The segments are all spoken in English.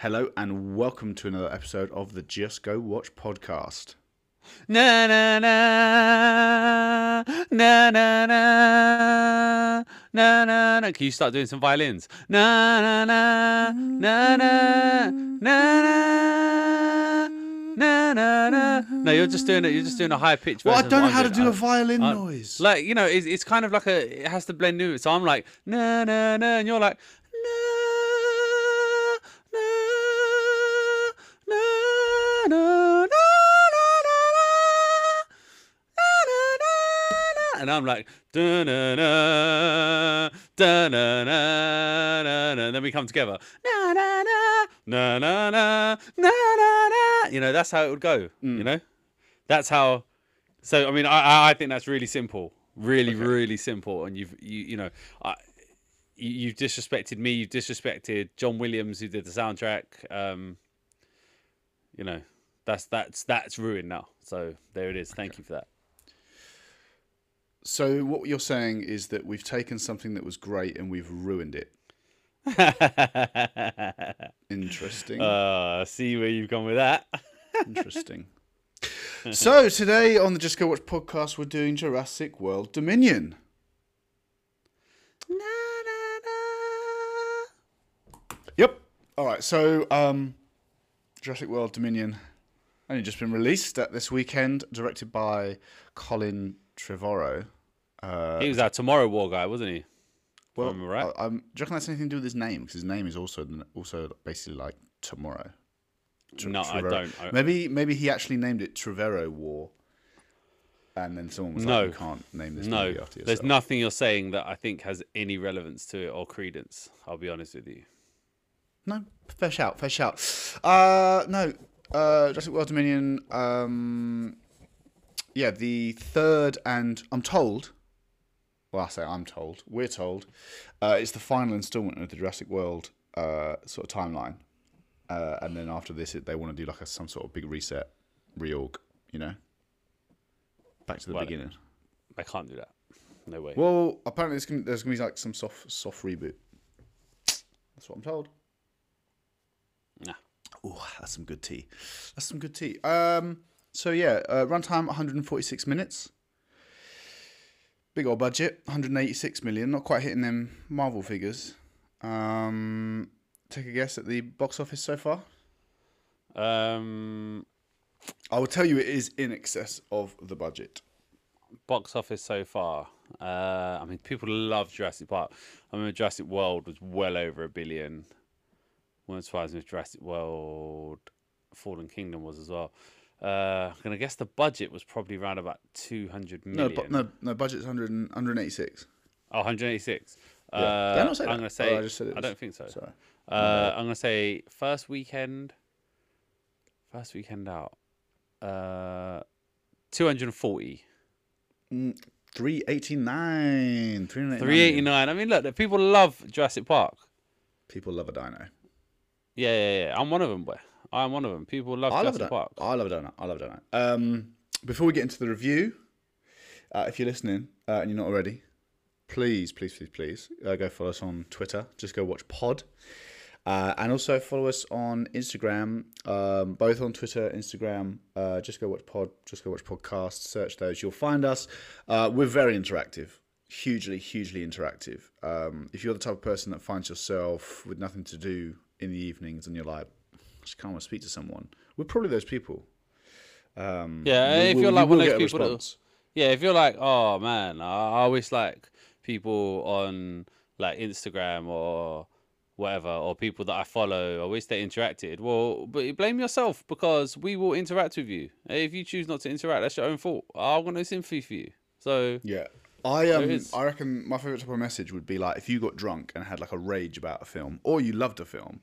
Hello and welcome to another episode of the Just Go Watch podcast. Na na na na na na na na na. Can you start doing some violins? Na na na na na na na na na na. No, you're just doing it. You're just doing a high pitch. Well, I don't know how to do a violin noise. Like you know, it's, it's kind of like a. It has to blend in. So I'm like na na na, and you're like and I'm like, da na na, da na na na na. Then we come together, na na na, na na na, na na na. You know, that's how it would go. Mm. You know, that's how. So I mean, I I think that's really simple, really okay. really simple. And you've you you know, I, you've disrespected me. You've disrespected John Williams, who did the soundtrack. Um, you know, that's that's that's ruined now. So there it is. Thank okay. you for that so what you're saying is that we've taken something that was great and we've ruined it. Interesting. uh, see where you've gone with that. Interesting. so today on the Just Go Watch podcast, we're doing Jurassic World Dominion. Na, na, na. Yep. All right. So, um, Jurassic World Dominion only just been released at this weekend, directed by Colin Trevorrow. Uh, He was our Tomorrow War guy, wasn't he? well, remember right. I, I'm, do you reckon that's anything to do with his name? Because his name is also also basically like tomorrow. No, I Trevero- don't. I- Maybe maybe he actually named it Trevero War, and then someone was No. like, "You can't name this No, movie after there's nothing you're saying that I think has any relevance to it or credence. I'll be honest with you. No, fair shout, fair shout. Uh, no, uh, Jurassic World Dominion. Um, yeah, the third and I'm told. Well, I say I'm told. We're told. Uh, it's the final instalment of the Jurassic World uh, sort of timeline, uh, and then after this, it, they want to do like a, some sort of big reset, reorg. You know, back to the Well, beginning. I can't do that. No way. Well, apparently there's gonna, there's gonna be like some soft soft reboot. That's what I'm told. Nah. Oh, that's some good tea. That's some good tea. Um, so yeah, uh, runtime 146 minutes. Big old budget, 186 million. Not quite hitting them Marvel figures. Um, take a guess at the box office so far. Um, I will tell you, it is in excess of the budget. box office so far. Uh, I mean, people love Jurassic Park. I mean, Jurassic World was well over a billion. Won't surprise me if Jurassic World Fallen Kingdom was as well. Uh, I'm gonna guess the budget was probably around about 200 million. No, but no, no, budget's 100, and- 186. Oh, 186. Yeah. Uh, Did I not say I'm that? gonna Oh, say. I just said it I was- don't think so. Sorry. Uh, I'm gonna say first weekend. First weekend out. Uh, 240. 389. 389. 389. I mean, look, the people love Jurassic Park. People love a dino. Yeah, yeah, yeah. I'm one of them, boy. I'm one of them. People love I love Jurassic donut. Park. I love a donut. I love a donut. Um, before we get into the review, uh, if you're listening uh, and you're not already, please, please, please, please uh, go follow us on Twitter. Just go watch Pod. Uh, and also follow us on Instagram, um, both on Twitter, Instagram. Uh, just go watch Pod, just go watch podcast. Search those, you'll find us. Uh, we're very interactive, hugely, hugely interactive. Um, if you're the type of person that finds yourself with nothing to do in the evenings and you're like, just can't want to speak to someone, we're probably those people. Um, Yeah, we if you're you like one of those people that- Yeah, if you're like, oh man, I, I wish like people on like Instagram or whatever, or people that I follow, I wish they interacted. Well, but blame yourself because we will interact with you. If you choose not to interact, that's your own fault. I'm gonna sympathy for you. So Yeah. I um. I reckon my favorite type of message would be like if you got drunk and had like a rage about a film, or you loved a film,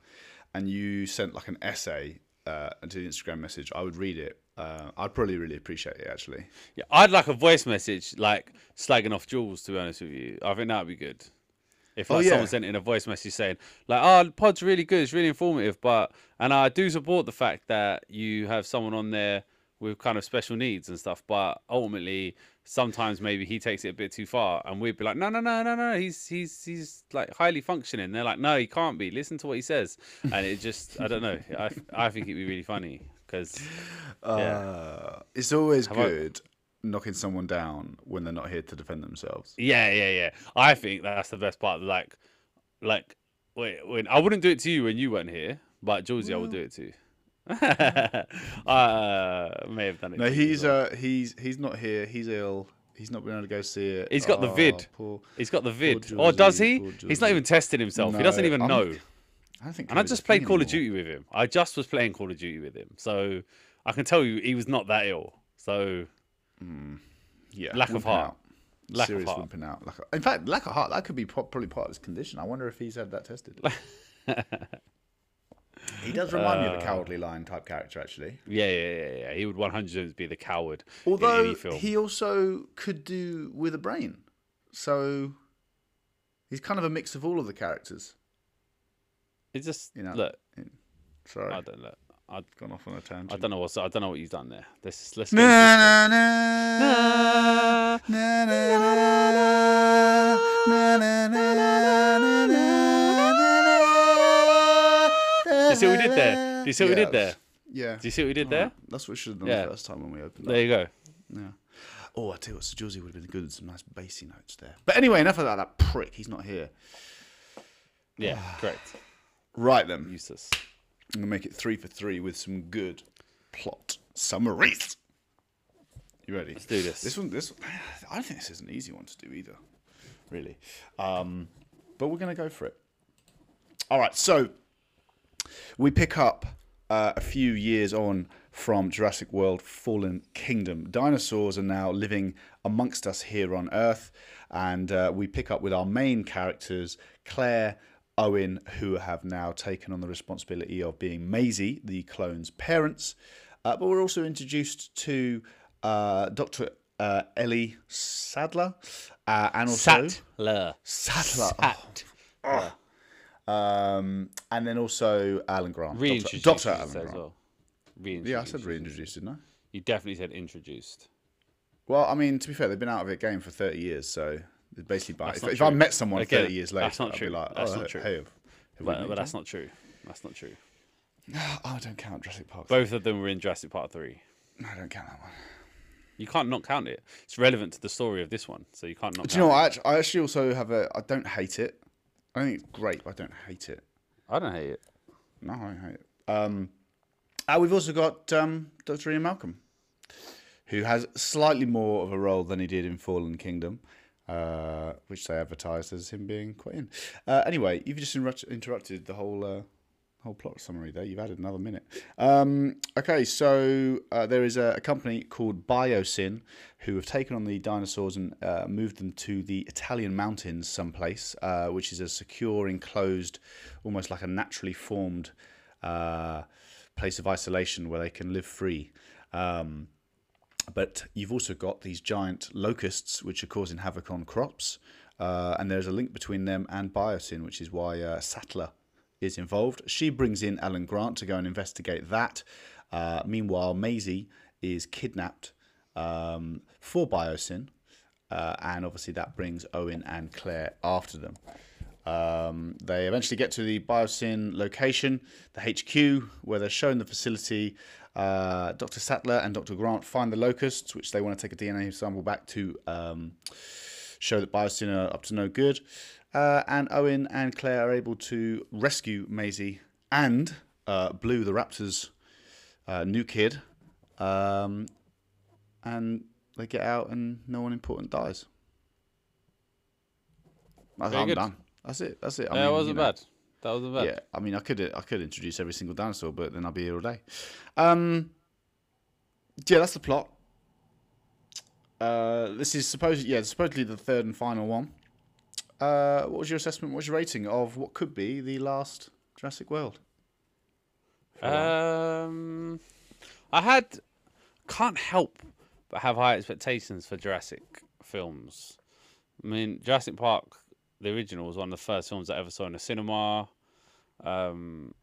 and you sent like an essay uh, to the Instagram message, I would read it. Uh, I'd probably really appreciate it actually. yeah, I'd like a voice message like slagging off Jules. To be honest with you, I think that'd be good. If Oh, like yeah. someone sent in a voice message saying like, "Oh, pod's really good, it's really informative," but and I do support the fact that you have someone on there with kind of special needs and stuff, but ultimately sometimes maybe he takes it a bit too far, and we'd be like, no, no, no, no, no, he's he's he's like highly functioning. They're like, no, he can't be. Listen to what he says, and it just, I don't know. I I think it'd be really funny because Uh, it's always How about- good knocking someone down when they're not here to defend themselves. yeah, yeah, yeah. I think that's the best part. Like, like, wait, when I wouldn't do it to you when you weren't here, but Georgie, I would do it to. you. uh, may have done it. No, to you as he's well. uh he's he's not here. He's ill. He's not been able to go see it. He's got the Oh, vid. Poor. He's got the vid. Or does he? He's not even testing himself. he doesn't even I'm- know. I don't think. And I just played Call of. Duty with him. I just was playing Call of Duty with him. So I can tell you he was not that ill. So Yeah, Lack of heart. out. Lack of heart. wimping out. Lack of, in fact, lack of heart. That could be probably part of his condition. I wonder if he's had that tested. he does remind me of Uh, a cowardly lion type character, actually. yeah, yeah, yeah, yeah. He would 100% be the coward Although he also could do with a brain, so he's kind of a mix of all of the characters. It's just You know, look. Sorry, I don't look. I've gone off on a tangent. I don't know what's I don't know what you've done there. Let's let's get Na, into na, this na, na, na, na, na, na, na, na, na, you see what we did there? Do you see what we Yeah, did there? Yeah. Do you see what we did there? That's what we should have done Yeah. the first time when we opened There up. you go. Yeah. Oh, I tell you what, Sir Josie would have been good with some nice bassy notes there. But anyway, enough of that. That prick, he's not here. Yeah, correct. Right then, Useless. I'm gonna make it three for three with some good plot summaries. You ready? Let's do this. This one, this I don't think this is an easy one to do either, really. Um, but we're gonna go for it. All right, so we pick up uh, a few years on from Jurassic World Fallen Kingdom. Dinosaurs are now living amongst us here on Earth, and uh, we pick up with our main characters, Claire, Owen, who have now taken on the responsibility of being Maisie, the clone's parents. Uh, but we're also introduced to uh, Dr. Uh, Ellie Sadler, uh, and also Sattler. Sadler. Sat. Um, and then also Alan Grant. Dr. Reintroduced. Dr. you Alan said as Grant. well. Yeah, I said reintroduced, didn't I? You definitely said introduced. Well, I mean, to be fair, they've been out of the game for 30 years, so it's basically by, if, if I met someone Again, 30 years later, that's not I'd true. be like, That's oh, not true. Hey, have, have But, but that's not true. That's not true. Oh, I don't count Jurassic Park. Both of them were in Jurassic Park 3. I don't count that one. You can't not count it. It's relevant to the story of this one, so you can't not Do you know what? I actually, I actually also have a. I don't hate it. I think it's great, but I don't hate it. I don't hate it. No, I don't hate it. Um, uh, we've also got um, Dr. Ian Malcolm, who has slightly more of a role than he did in Fallen Kingdom, uh, which they advertised as him being quite in. Uh, anyway, you've just interrupt- interrupted the whole uh, whole plot summary there. You've added another minute. Um, okay, so uh, there is a, a company called Biosyn who have taken on the dinosaurs and uh, moved them to the Italian mountains someplace, uh, which is a secure, enclosed, almost like a naturally formed uh, place of isolation where they can live free. Um, but you've also got these giant locusts which are causing havoc on crops, uh, and there's a link between them and Biosyn, which is why uh, Sattler is involved. She brings in Alan Grant to go and investigate that. Uh, meanwhile, Maisie is kidnapped um, for Biosyn, uh, and obviously that brings Owen and Claire after them. Um, they eventually get to the Biosyn location, the HQ, where they're shown the facility. Uh, Dr. Sattler and Dr. Grant find the locusts, which they want to take a DNA sample back to um, show that Biosyn are up to no good. Uh, and Owen and Claire are able to rescue Maisie and uh, Blue, the Raptor's uh, new kid. Um, and they get out, and no one important dies. Very I'm good. done. That's it. That's it. I that mean, wasn't you know, bad. That wasn't bad. Yeah, I mean, I could I could introduce every single dinosaur, but then I'd be here all day. Um, yeah, that's the plot. Uh, this is supposed yeah supposedly the third and final one. Uh, what was your assessment? What was your rating of what could be the last Jurassic World? Um, I had can't help but have high expectations for Jurassic films. I mean, Jurassic Park, the original, was one of the first films I ever saw in a cinema. Um,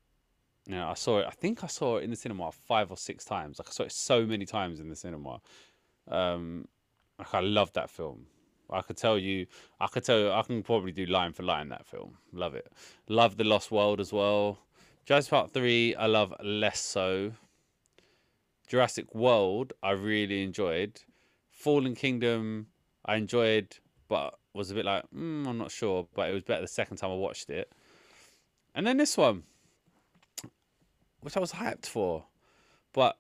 you know, I saw it. I think I saw it in the cinema five or six times. Like I saw it so many times in the cinema. Um, like I love that film. I could tell you, I could tell you, I can probably do line for line that film. Love it. Love the Lost World as well. Jurassic Park three, I love less so. Jurassic World, I really enjoyed. Fallen Kingdom, I enjoyed, but was a bit like, mm, I'm not sure. But it was better the second time I watched it. And then this one, which I was hyped for, but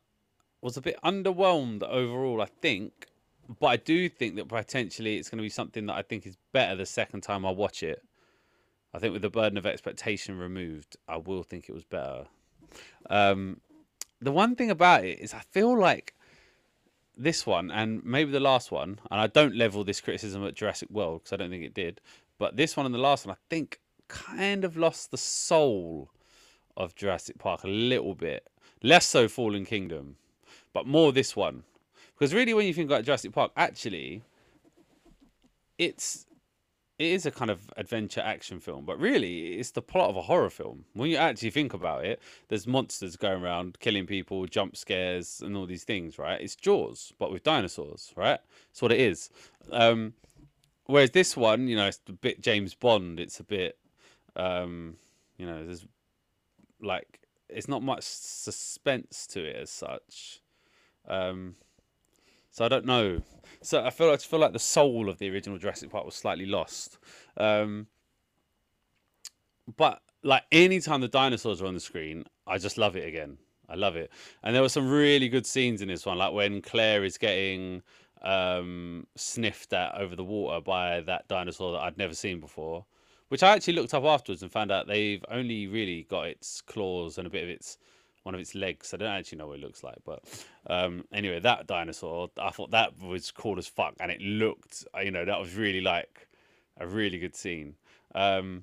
was a bit underwhelmed overall, I think. But I do think that potentially it's going to be something that I think is better the second time I watch it. I think with the burden of expectation removed, I will think it was better. Um, the one thing about it is I feel like this one and maybe the last one, and I don't level this criticism at Jurassic World because I don't think it did, but this one and the last one, I think kind of lost the soul of Jurassic Park a little bit. Less so Fallen Kingdom, but more this one. Because really, when you think about Jurassic Park, actually, it's it is a kind of adventure action film, but really it's the plot of a horror film. When you actually think about it, there's monsters going around killing people, jump scares, and all these things, right? It's Jaws, but with dinosaurs, right? That's what it is. Um, whereas this one, you know, it's a bit James Bond. It's a bit, um, you know, there's like it's not much suspense to it as such. Um, so I don't know. So I feel I feel like the soul of the original Jurassic Park was slightly lost. Um, but like anytime the dinosaurs are on the screen, I just love it again. I love it. And there were some really good scenes in this one, like when Claire is getting um, sniffed at over the water by that dinosaur that I'd never seen before, which I actually looked up afterwards and found out they've only really got its claws and a bit of its one of its legs. I don't actually know what it looks like, but um, anyway, that dinosaur, I thought that was cool as fuck, and it looked, uh, you know, that was really like a really good scene. Um,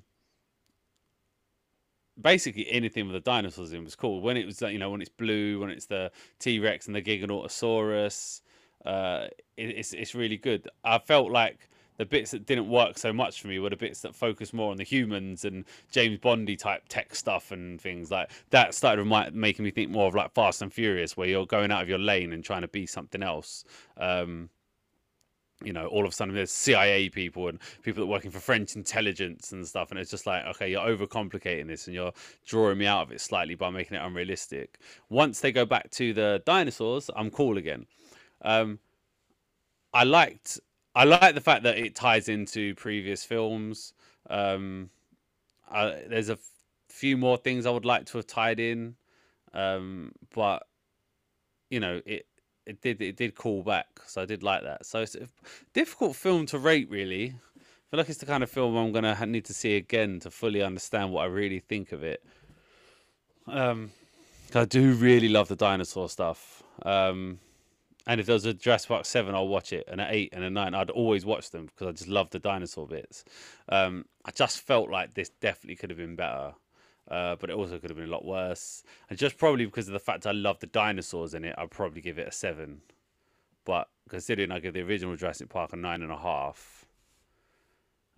basically, anything with the dinosaurs in was cool. When it was, you know, when it's blue, when it's the T Rex and the Giganotosaurus, uh, it, it's it's really good. I felt like the bits that didn't work so much for me were the bits that focused more on the humans and James Bondy type tech stuff and things like that. Started making me think more of like Fast and Furious, where you're going out of your lane and trying to be something else. Um, you know, all of a sudden there's CIA people and people that are working for French intelligence and stuff, and it's just like, okay, you're overcomplicating this and you're drawing me out of it slightly by making it unrealistic. Once they go back to the dinosaurs, I'm cool again. Um, I liked I like the fact that it ties into previous films. Um, I, there's a f- few more things I would like to have tied in, um, but you know it it did it did call back, so I did like that. So it's a difficult film to rate, really. I feel like it's the kind of film I'm gonna need to see again to fully understand what I really think of it. Um, I do really love the dinosaur stuff. Um, and if there was a Jurassic Park seven, I'll watch it, and an eight and a nine, I'd always watch them because I just love the dinosaur bits. Um, I just felt like this definitely could have been better, uh, but it also could have been a lot worse. And just probably because of the fact I love the dinosaurs in it, I'd probably give it a seven. But considering I give the original Jurassic Park a nine and a half,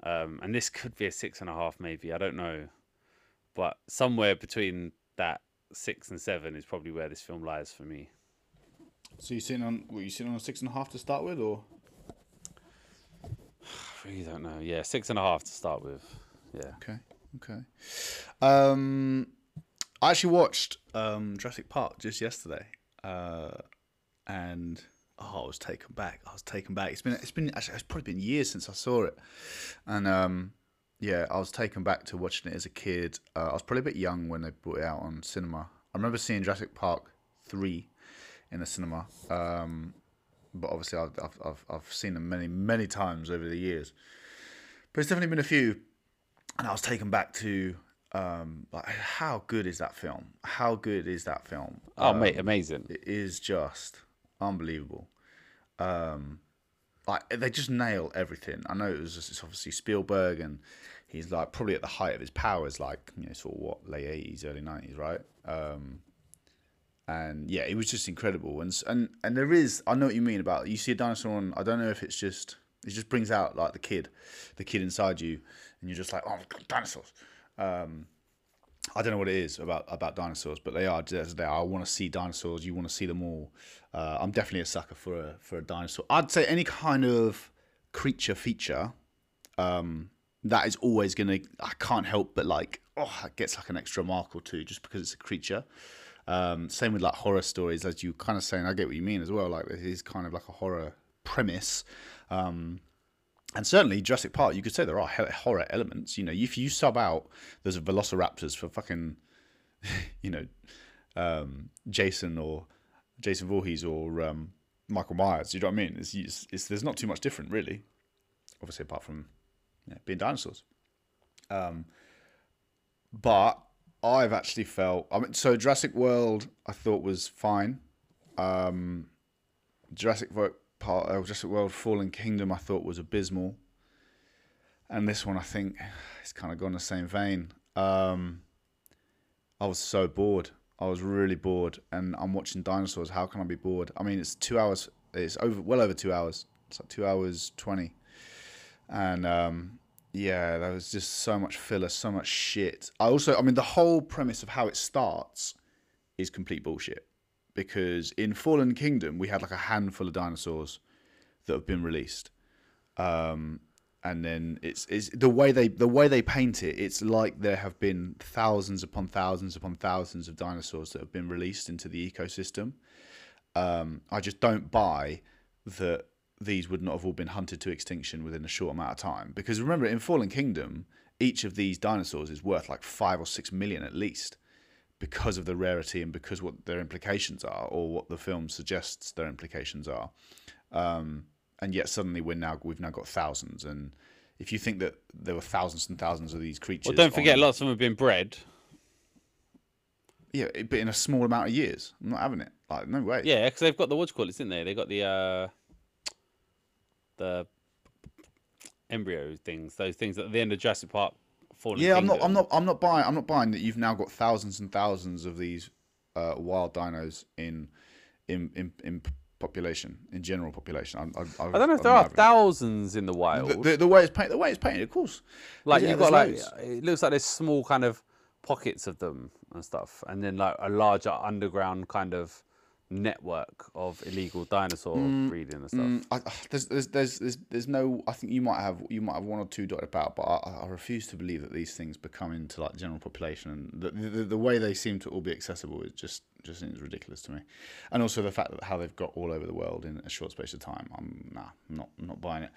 um, and this could be a six and a half, maybe I don't know, but somewhere between that six and seven is probably where this film lies for me. So you sitting on what you sitting on a six and a half to start with, or? I really don't know. Yeah, six and a half to start with. Yeah. Okay. Okay. Um, I actually watched um, Jurassic Park just yesterday, uh, and oh, I was taken back. I was taken back. It's been it's been actually it's probably been years since I saw it, and um, yeah, I was taken back to watching it as a kid. Uh, I was probably a bit young when they brought it out on cinema. I remember seeing Jurassic Park three in the cinema. Um, but obviously, I've, I've, I've seen them many, many times over the years. But it's definitely been a few. And I was taken back to um, like how good is that film? How good is that film? Oh, um, mate, amazing! It is just unbelievable. Um, like they just nail everything. I know it was just, it's obviously Spielberg, and he's like probably at the height of his powers, like you know, sort of what late eighties, early nineties, right? Um, and yeah, it was just incredible. And and and there is, I know what you mean about you see a dinosaur on. I don't know if it's just it just brings out like the kid, the kid inside you, and you're just like, oh, dinosaurs. Um, I don't know what it is about about dinosaurs, but they are there. I want to see dinosaurs. You want to see them all. Uh, I'm definitely a sucker for a for a dinosaur. I'd say any kind of creature feature. Um, that is always gonna. I can't help but like. Oh, it gets like an extra mark or two just because it's a creature. Um, same with like horror stories, as you kind of saying. I get what you mean as well. Like it is kind of like a horror premise. Um, and certainly Jurassic Park, you could say there are horror elements. You know, if you sub out a Velociraptors for fucking, you know, um, Jason or Jason Voorhees or um, Michael Myers. You know what I mean? It's, it's, it's there's not too much different really. Obviously, apart from being dinosaurs. Um, but I've actually felt. I mean, so Jurassic World I thought was fine. Um, Jurassic World part, uh, Jurassic World Fallen Kingdom I thought was abysmal, and this one I think it's kind of gone the same vein. Um, I was so bored. I was really bored, and I'm watching dinosaurs. How can I be bored? I mean, it's two hours. It's over, well over two hours. It's like two hours twenty, and um, yeah, there was just so much filler, so much shit. I also, I mean, the whole premise of how it starts is complete bullshit because in Fallen Kingdom we had like a handful of dinosaurs that have been released, um, and then it's, it's the way they the way they paint it. It's like there have been thousands upon thousands upon thousands of dinosaurs that have been released into the ecosystem. Um, I just don't buy that these would not have all been hunted to extinction within a short amount of time. Because remember, in Fallen Kingdom, each of these dinosaurs is worth like five or six million at least because of the rarity and because what their implications are or what the film suggests their implications are. Um, and yet suddenly we're now we've now got thousands and if you think that there were thousands and thousands of these creatures Well, don't forget, on- lots of them have been bred. yeah but in a small amount of years i'm not having it like no way Yeah, because they've got the what do you call it, didn't they? They got the uh, the embryo things, those things at the end of Jurassic Park. Fallen Yeah, I'm not. I'm not. I'm not buying. I'm not buying that you've now got thousands and thousands of these uh, wild dinos in in in, in population, in general population. I'm, I, I don't know if there are thousands in the wild. The, the, the way it's painted, the way it's painted, of course. like yeah, you've got like loads. it looks like there's small kind of pockets of them and stuff, and then like a larger underground kind of network of illegal dinosaur breeding and stuff. Mm, I, I- there's, there's, there's, there's, there's no. I think you might have, you might have one or two dotted about, but I, I refuse to believe that these things become into like general population, and the, the, the way they seem to all be accessible is just, just seems ridiculous to me. And also the fact that how they've got all over the world in a short space of time. I'm nah, not, not buying it.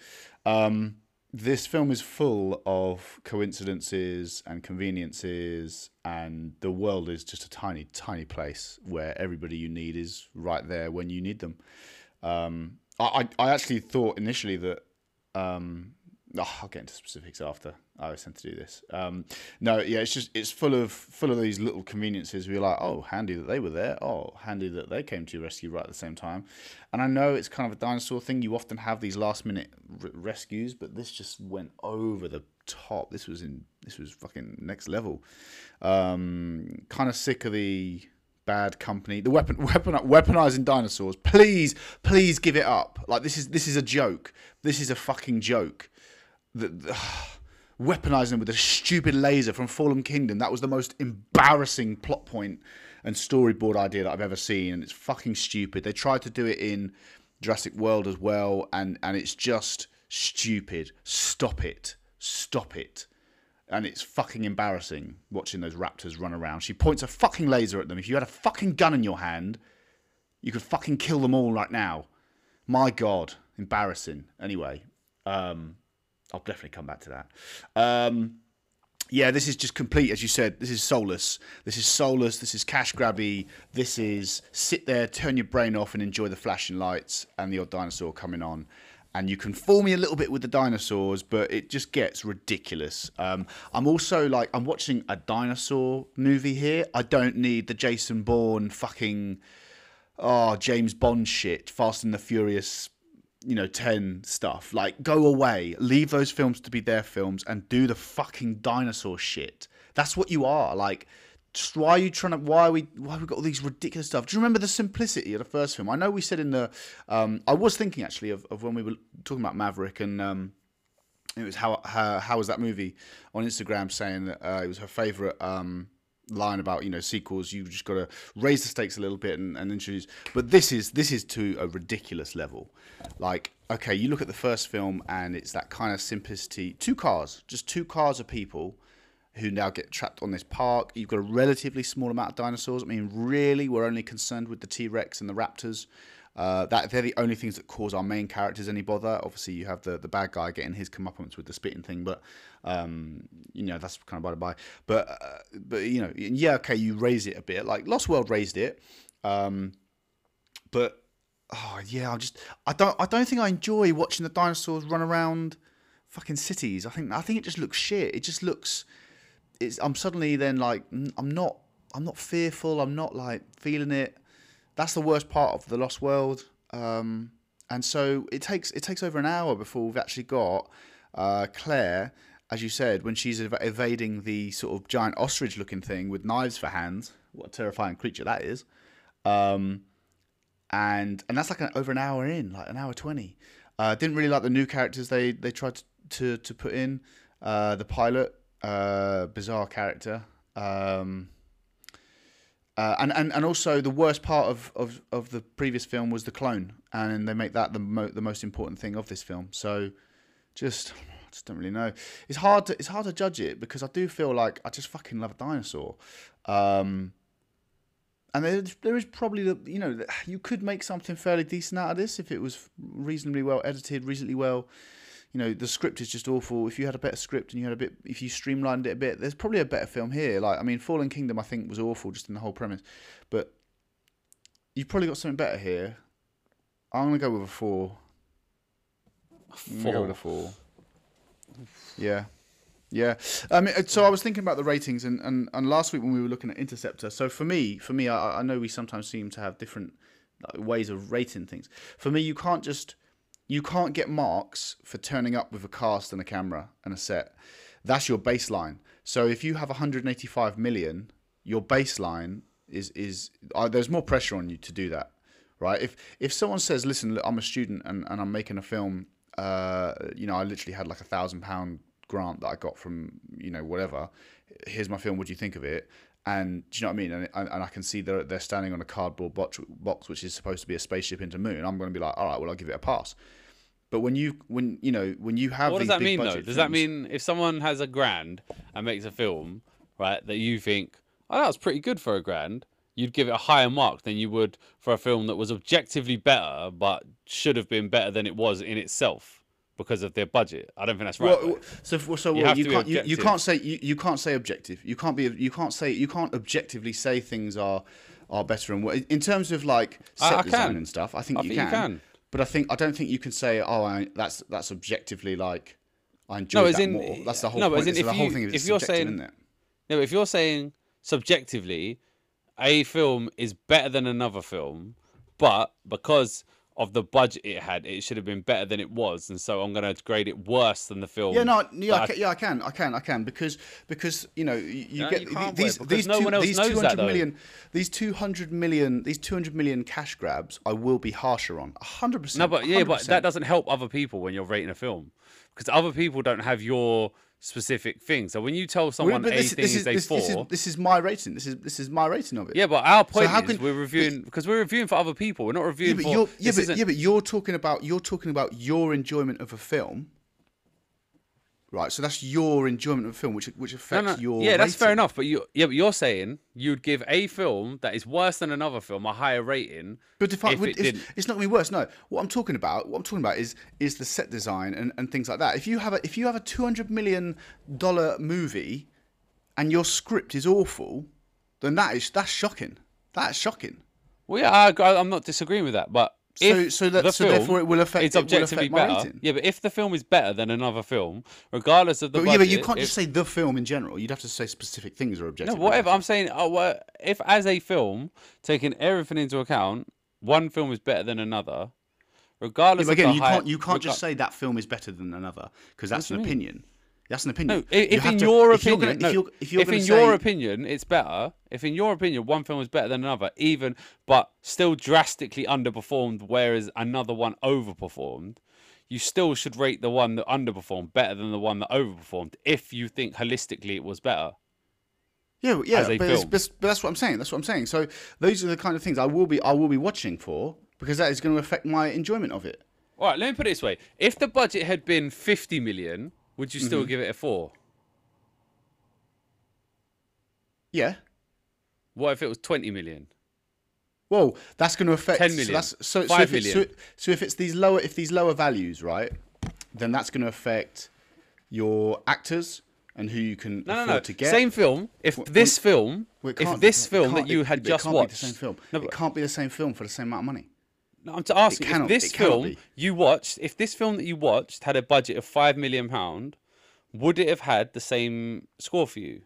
Um, this film is full of coincidences and conveniences, and the world is just a tiny, tiny place where everybody you need is right there when you need them. Um, I, I actually thought initially that um, oh, I'll get into specifics after. I always tend to do this. Um, no, yeah, it's just it's full of full of these little conveniences. We're like, oh, handy that they were there. Oh, handy that they came to your rescue right at the same time. And I know it's kind of a dinosaur thing. You often have these last minute r- rescues, but this just went over the top. This was in this was fucking next level. Um, kind of sick of the bad company. The weapon, weapon, weaponizing dinosaurs. Please, please give it up. Like this is this is a joke. This is a fucking joke. The, the- weaponizing with a stupid laser from Fallen Kingdom. That was the most embarrassing plot point and storyboard idea that I've ever seen, and it's fucking stupid. They tried to do it in Jurassic World as well, and and it's just stupid. Stop it. Stop it and it's fucking embarrassing watching those raptors run around. She points a fucking laser at them. If you had a fucking gun in your hand, you could fucking kill them all right now. My God, embarrassing. Anyway, um, I'll definitely come back to that. Um, yeah, this is just complete, as you said. This is soulless. This is soulless. This is cash grabby. This is sit there, turn your brain off, and enjoy the flashing lights and the odd dinosaur coming on. And you can fool me a little bit with the dinosaurs, but it just gets ridiculous. Um, I'm also like, I'm watching a dinosaur movie here. I don't need the Jason Bourne fucking, oh, James Bond shit, Fast and the Furious you know, 10 stuff. Like, go away. Leave those films to be their films and do the fucking dinosaur shit. That's what you are. Like, just why are you trying to, why are we, why we got all these ridiculous stuff? Do you remember the simplicity of the first film? I know we said in the, um, I was thinking actually of, of when we were talking about Maverick and, um, it was how, how, how was that movie on Instagram saying that uh, it was her favorite, um, line about you know sequels you've just got to raise the stakes a little bit and, and introduce but this is this is to a ridiculous level. Like okay you look at the first film and it's that kind of simplicity two cars just two cars of people who now get trapped on this park. You've got a relatively small amount of dinosaurs. I mean really we're only concerned with the t-rex and the raptors uh, that they're the only things that cause our main characters any bother. Obviously, you have the, the bad guy getting his comeuppance with the spitting thing, but um, you know that's kind of by the by. But uh, but you know, yeah, okay, you raise it a bit. Like Lost World raised it, um, but oh yeah, I just I don't I don't think I enjoy watching the dinosaurs run around fucking cities. I think I think it just looks shit. It just looks. It's I'm suddenly then like I'm not I'm not fearful. I'm not like feeling it that's the worst part of the Lost World. Um, and so it takes it takes over an hour before we've actually got uh, Claire, as you said, when she's ev- evading the sort of giant ostrich-looking thing with knives for hands. What a terrifying creature that is! Um, and and that's like an, over an hour in, like an hour twenty. Uh, didn't really like the new characters they they tried to to, to put in. Uh, the pilot, uh, bizarre character. Um, uh, and, and and also the worst part of, of, of the previous film was the clone, and they make that the mo- the most important thing of this film. So, just I just don't really know. It's hard to it's hard to judge it because I do feel like I just fucking love a dinosaur, um, and there there is probably the you know you could make something fairly decent out of this if it was reasonably well edited, reasonably well you know the script is just awful. If you had a better script and you had a bit, if you streamlined it a bit, there's probably a better film here. Like I mean, Fallen Kingdom, I think was awful just in the whole premise, but you've probably got something better here. I'm gonna go with a four. Go with a four. Yeah. Yeah, I mean, uh, so I was thinking about the ratings, and, and, and last week when we were looking at Interceptor. So for me, for me, I, I know we sometimes seem to have different ways of rating things. For me, you can't just you can't get marks for turning up with a cast and a camera and a set. That's your baseline. So if you have 185 million, your baseline is is uh, there's more pressure on you to do that, right? If if someone says, "Listen, look, I'm a student and, and I'm making a film," uh, you know, I literally had like a thousand pound grant that I got from you know whatever. Here's my film. What do you think of it? And do you know what I mean? And, and I can see they're, they're standing on a cardboard box, box, which is supposed to be a spaceship into moon. I'm going to be like, all right, well, I'll give it a pass. But when you when you know when you have what does that mean though? Does films, that mean if someone has a grand and makes a film, right, that you think, oh, that was pretty good for a grand, you'd give it a higher mark than you would for a film that was objectively better but should have been better than it was in itself because of their budget. I don't think that's right. Well, so so You well, you, can't you, you can't say you, you can't say objective. You can't be you can't say you can't objectively say things are are better and worse in terms of like set I design can. and stuff. I think, I you, think you can, can. But I think I don't think you can say oh I, that's that's objectively like I enjoy as that in- more. That's the whole no, point. in So if the whole thing is if you're saying- isn't it? No, if you're saying subjectively, a film is better than another film, but because of the budget it had, it should have been better than it was, and so I'm going to grade it worse than the film. Yeah, no, yeah, I can, yeah, I can, I can, I can, because because you know you, you No, get you these these no two, these knows two that, hundred though. million, these two hundred million, these two hundred million cash grabs. I will be harsher on, hundred percent. No, but yeah, but that doesn't help other people when you're rating a film because other people don't have your specific thing. So when you tell someone But a this, thing this is, is a this, four, this is this is my rating. This is this is my rating of it. yeah, but our point how is can- we're reviewing because we're reviewing for other people. We're not Yeah, reviewing but for. you're yeah, but, yeah, but you're talking about you're talking about your enjoyment of a film, right? So that's your enjoyment of film, which which No, affects no, your. yeah, that's fair enough. But you, yeah, but you're saying you'd give a film that is worse than another film a higher rating. But if, I, if would- it it's, it's not going to be worse. No, what I'm talking about, what I'm talking about is is the set design and, and things like that. If you have a if you have a 200 million dollar movie, and your script is awful, then that is that's shocking. That's shocking. Well, yeah, I, I- I'm not disagreeing with that, but So so that the so film therefore it will affect it's it objectively my better. rating. Yeah, but if the film is better than another film, regardless of the But budget, yeah, but you can't if- just say the film in general. You'd have to say specific things are objective. No, whatever. I'm saying, uh, oh, well, if as a film, taking everything into account, one film is better than another, regardless Yeah, again, of the you high- can't you can't just say that film is better than another because that's an mean? opinion. That's an opinion. No, i- You if in to- your if opinion, gonna- if you're, if you're if in say, your opinion it's better, if in your opinion one film is better than another, even but still drastically underperformed, whereas another one overperformed, you still should rate the one that underperformed better than the one that overperformed if you think holistically it was better. Yeah, yeah, but, it's- but, but that's what I'm saying. That's what I'm saying. So those are the kind of things I will be I will be watching for because that is going to affect my enjoyment of it. All right, let me put it this way: if the budget had been 50 million, would you still Mm-hmm. give it a four? Yeah. What if it was 20 million? Whoa, that's going to affect 10 So, that's, so, so, 5 if it's, so, so if it's these lower if these lower values, right, then that's going to affect your actors and who you can No, no, afford no. to get. Same film. If this film, Well, if be- this film that you had just can't watched, be the same film. No, it can't be the same film for the same amount of money. No, I'm to ask It you, cannot- if this film be. you watched, if this film that you watched had a budget of five million pound, would it have had the same score for you?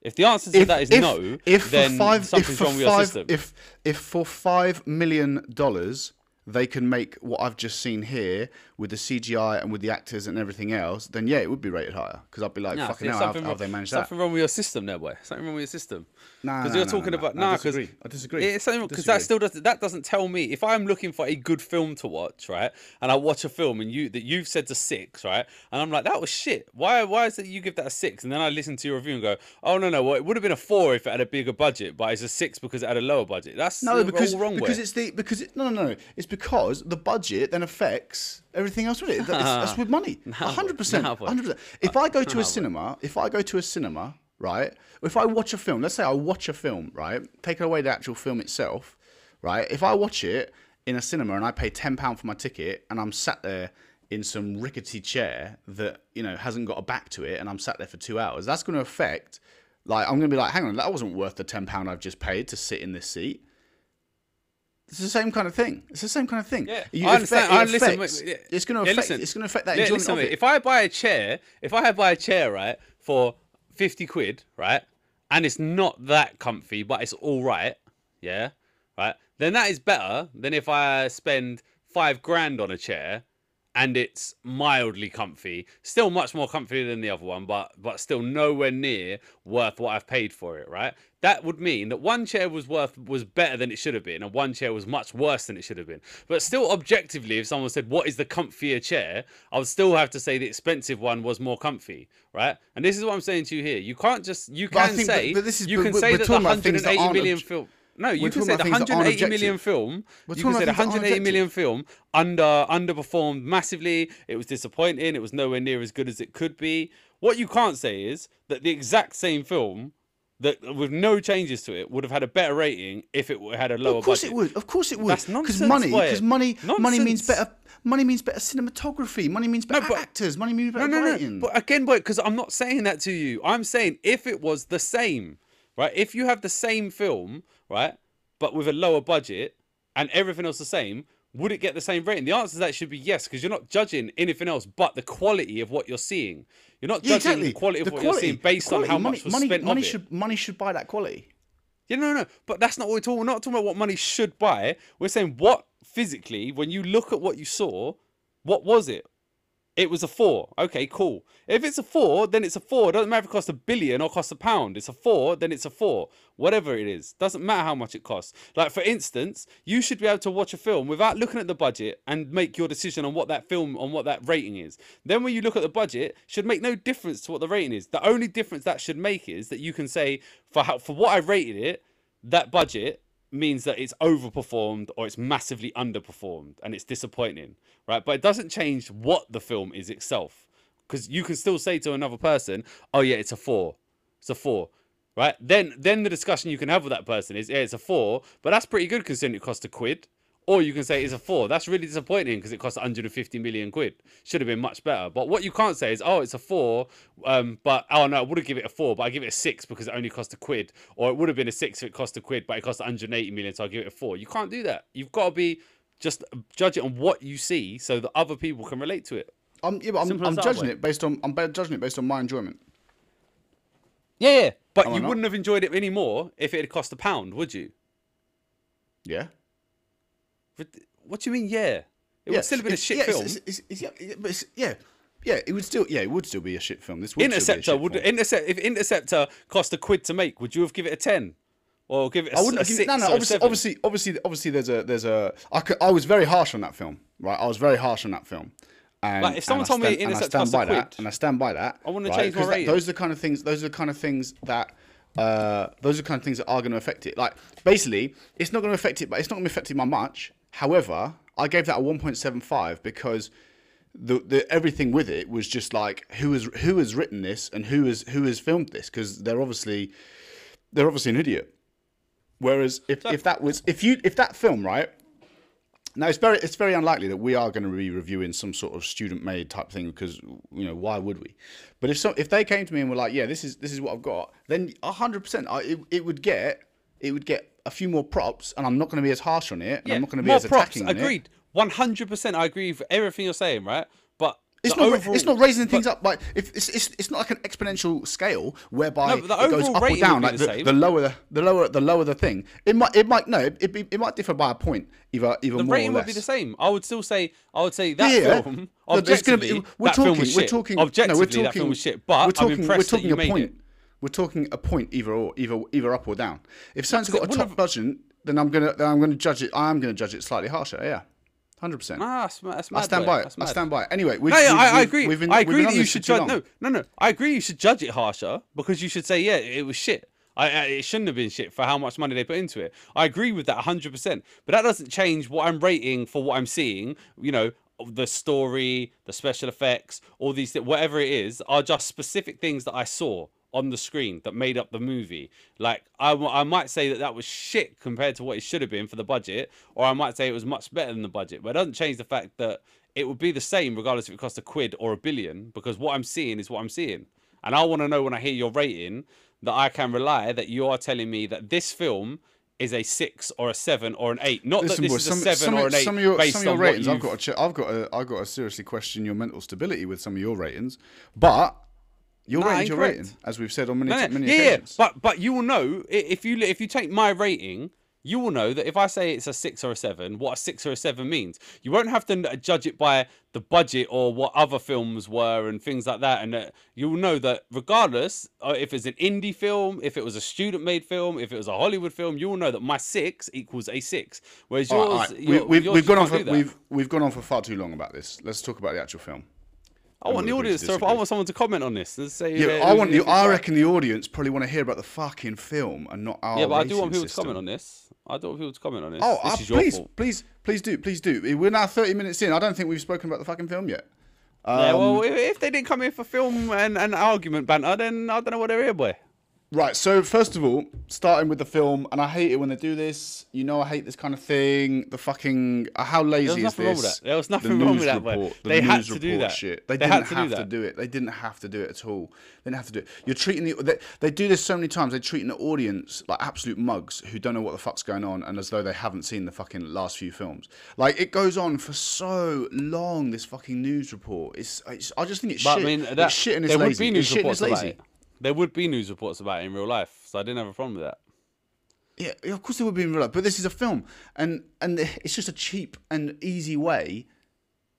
If the answer to that is no, if then for five, if something's for wrong with your five, system. if if for five million dollars they can make what I've just seen here with the CGI and with the actors and everything else, then yeah, it would be rated higher because I'd be like, Nah, fucking hell, how, something wrong, have they managed that? something wrong with your system there, boy. Something wrong with your system. Nah, Because you're talking about nah, because disagree. I disagree. It's something because that still doesn't that doesn't tell me if I'm looking for a good film to watch, right? And I watch a film and you that you've said to six, right? And I'm like, that was shit. Why why is it you give that a six? And then I listen to your review and go, oh no no, well it would have been a four if it had a bigger budget, but it's a six because it had a lower budget. That's No, because wrong because way. it's the because it, no no no it's because the budget then affects everything else with it. That's, that's with money. hundred percent, hundred percent. If I go to a cinema, if I go to a cinema, right? If I watch a film, let's say I watch a film, right? Take away the actual film itself, right? If I watch it in a cinema and I pay ten pound for my ticket and I'm sat there in some rickety chair that you know hasn't got a back to it and I'm sat there for two hours, that's going to affect. Like I'm going to be like, hang on, that wasn't worth the ten pound I've just paid to sit in this seat. It's the same kind of thing. It's the same kind of thing. Yeah, You I understand. affect- it I listen. affects- yeah. It's going to Yeah, affect. listen. It's going to affect that Yeah, enjoyment listen, of it. If I buy a chair, if I buy a chair, right, for fifty quid, right, and it's not that comfy, but it's all right, yeah, right, then that is better than if I spend five grand on a chair and it's mildly comfy. Still much more comfy than the other one, but but still nowhere near worth what I've paid for it, right? That would mean that one chair was worth was better than it should have been, and one chair was much worse than it should have been. But still, objectively, if someone said what is the comfier chair, I would still have to say the expensive one was more comfy, right? And this is what I'm saying to you here. You can't just you But can say but- but this is- you can say that the talking about things that 180 aren't million obj- film. No, you we're can say the things that aren't 180 million film. We're You talking can say the about things that aren't 180 million film under underperformed massively. It was disappointing. It was nowhere near as good as it could be. What you can't say is that the exact same film that with no changes to it would have had a better rating if it had a lower Of course budget. it would. Of course it would. That's Because money. Because money. Money means better. Money means better cinematography. Money means better but- actors. Money means No, better no, no. writing. But again, boy, because I'm not saying that to you. I'm saying if it was the same, right? If you have the same film, right, but with a lower budget and everything else the same, would it get the same rating? The answer to that should be yes, because you're not judging anything else but the quality of what you're seeing. You're not Yeah, judging exactly. the quality of The what you're seeing based quality, on how money, much was money, spent money should money should buy that quality. Yeah, no, no, but that's not what we're talking. We're not talking about what money should buy. We're saying what physically, when you look at what you saw, what was it? It was a four. Okay, cool. If it's a four, then it's a four. It doesn't matter if it costs a billion or costs a pound. It's a four, then it's a four. Whatever it is. Doesn't matter how much it costs. Like, for instance, you should be able to watch a film without looking at the budget and make your decision on what that film, on what that rating is. Then when you look at the budget, should make no difference to what the rating is. The only difference that should make is that you can say, for how, for what I rated it, that budget means that it's overperformed or it's massively underperformed and it's disappointing, right? But it doesn't change what the film is itself. Because you can still say to another person, oh yeah, it's a four. It's a four. Right? Then then the discussion you can have with that person is, yeah, it's a four, but that's pretty good considering it cost a quid. Or you can say it's a four. That's really disappointing because it cost 150 million quid. Should have been much better. But what you can't say is, oh, it's a four, um, but oh no, I would have given it a four, but I give it a six because it only cost a quid. Or it would have been a six if it cost a quid, but it cost 180 million, so I give it a four. You can't do that. You've got to be just judge it on what you see so that other people can relate to it. I'm, yeah, but I'm, I'm judging boy. it based on I'm judging it based on my enjoyment. Yeah, yeah. But Am you wouldn't have enjoyed it any more if it had cost a pound, would you? Yeah. But what do you mean, yeah? It yeah. would still have been a shit yeah, film. It's, it's, it's, yeah, yeah, but yeah, yeah. It would still, yeah, it would still be a shit film. This would still be a Interceptor would film. Intercept if Interceptor cost a quid to make, would you have give it a ten, or give it a, I wouldn't a six no, no. Obviously, obviously, obviously, obviously, there's a, there's a. I, could, I was very harsh on that film, right? I was very harsh on that film. And, Like, if someone told me stand, and I stand cost a by that, quid, and I stand by that. I wouldn't right? change my 'Cause that- rating. Those are the kind of things. Those are the kind of things that uh, those are the kind of things that are going to affect it. Like basically, it's not going to affect it, but it's not going to affect it by much. However, I gave that a 1.75 because the, the everything with it was just like who has who has written this and who has who has filmed this because they're obviously they're obviously an idiot. Whereas if, if that was if you if that film right now it's very it's very unlikely that we are going to be reviewing some sort of student made type thing because you know why would we? But if so if they came to me and were like yeah this is this is what I've got then hundred percent it it would get it would get a few more props and I'm not going to be as harsh on it and I'm not going to be as props. attacking on. Agreed. One hundred percent. I agree with everything you're saying, right? But It's not, overall, it's not raising things up like if it's, it's it's not like an exponential scale whereby No, it goes up or down like the the, the lower the, the lower the lower the thing it might it might no it, it, it might differ by a point either either The more rating would be the same. I would still say. I would say that Yeah. film. No, there's gonna be- Objectively, we're that film talking- was we're shit. talking- no, we're Objectively, that film was shit. But we're talking, I'm impressed we're that you a made point. it. We're talking a point either or, either either up or down. If something's got a top of- budget, then I'm gonna then I'm gonna judge it. I am gonna judge it slightly harsher. Yeah, hundred percent. Ah, that's, that's I stand by it. I stand by it. Anyway, we've, No, yeah, we've- I, I agree. we've been- I agree that you should judge. No, no, no. I agree you should judge it harsher because you should say, yeah, it was shit. I, I, it shouldn't have been shit for how much money they put into it. I agree with that 100%. But that doesn't change what I'm rating for what I'm seeing. You know, the story, the special effects, all these things, whatever it is, are just specific things that I saw on the screen that made up the movie. Like, I, I might say that that was shit compared to what it should have been for the budget, or I might say it was much better than the budget. But it doesn't change the fact that it would be the same regardless if it cost a quid or a billion, because what I'm seeing is what I'm seeing. And I want to know when I hear your rating that I can rely that you are telling me that this film is a six or a seven or an eight. Not Listen, that this boy, is some, a seven some, or an eight some of your some of your ratings, I've got to I've got to I've got to seriously question your mental stability with some of your ratings. But your Nah, ratings, your rating, as we've said on many No, no, many yeah, yeah, occasions. but but you will know if you if you take my rating, you will know that if I say it's a six or a seven, what a six or a seven means. You won't have to judge it by the budget or what other films were and things like that, and uh, you will know that regardless uh, if it's an indie film, if it was a student-made film, if it was a Hollywood film, you will know that my six equals a six. Whereas yours, right, right. we, we've gone on for we've we've gone on for far too long about this. Let's talk about the actual film. I want the audience to. I want someone to comment on this and say. Yeah, I want. I reckon the audience probably want to hear about the fucking film and not our. Yeah, but I do want people system. to comment on this. I do want people to comment on this. Oh, this uh, is your please, please, please do, please do. We're now thirty minutes in. I don't think we've spoken about the fucking film yet. Yeah, Um, well, if, if they didn't come here for film and, and argument banter, then I don't know what they're here, boy. Right, so first of all, starting with the film, and I hate it when they do this. You know, I hate this kind of thing. The fucking uh, how lazy There was is nothing wrong this? with that. There was The nothing wrong with that, report, the they had news to do report that. Shit. They, They didn't to do have to do it. They didn't have to do it at all. They didn't have to do it. You're treating the they, they do this so many times. They're treating the audience like absolute mugs who don't know what the fuck's going on, and as though they haven't seen the fucking last few films. Like it goes on for so long. This fucking news report. It's, it's I just think it's But shit. I mean, it's that, shit and it's there lazy. would be It's news shit and it's reports lazy. There would be news reports about it in real life, so I didn't have a problem with that. Yeah, yeah, of course there would be in real life, but this is a film, and and it's just a cheap and easy way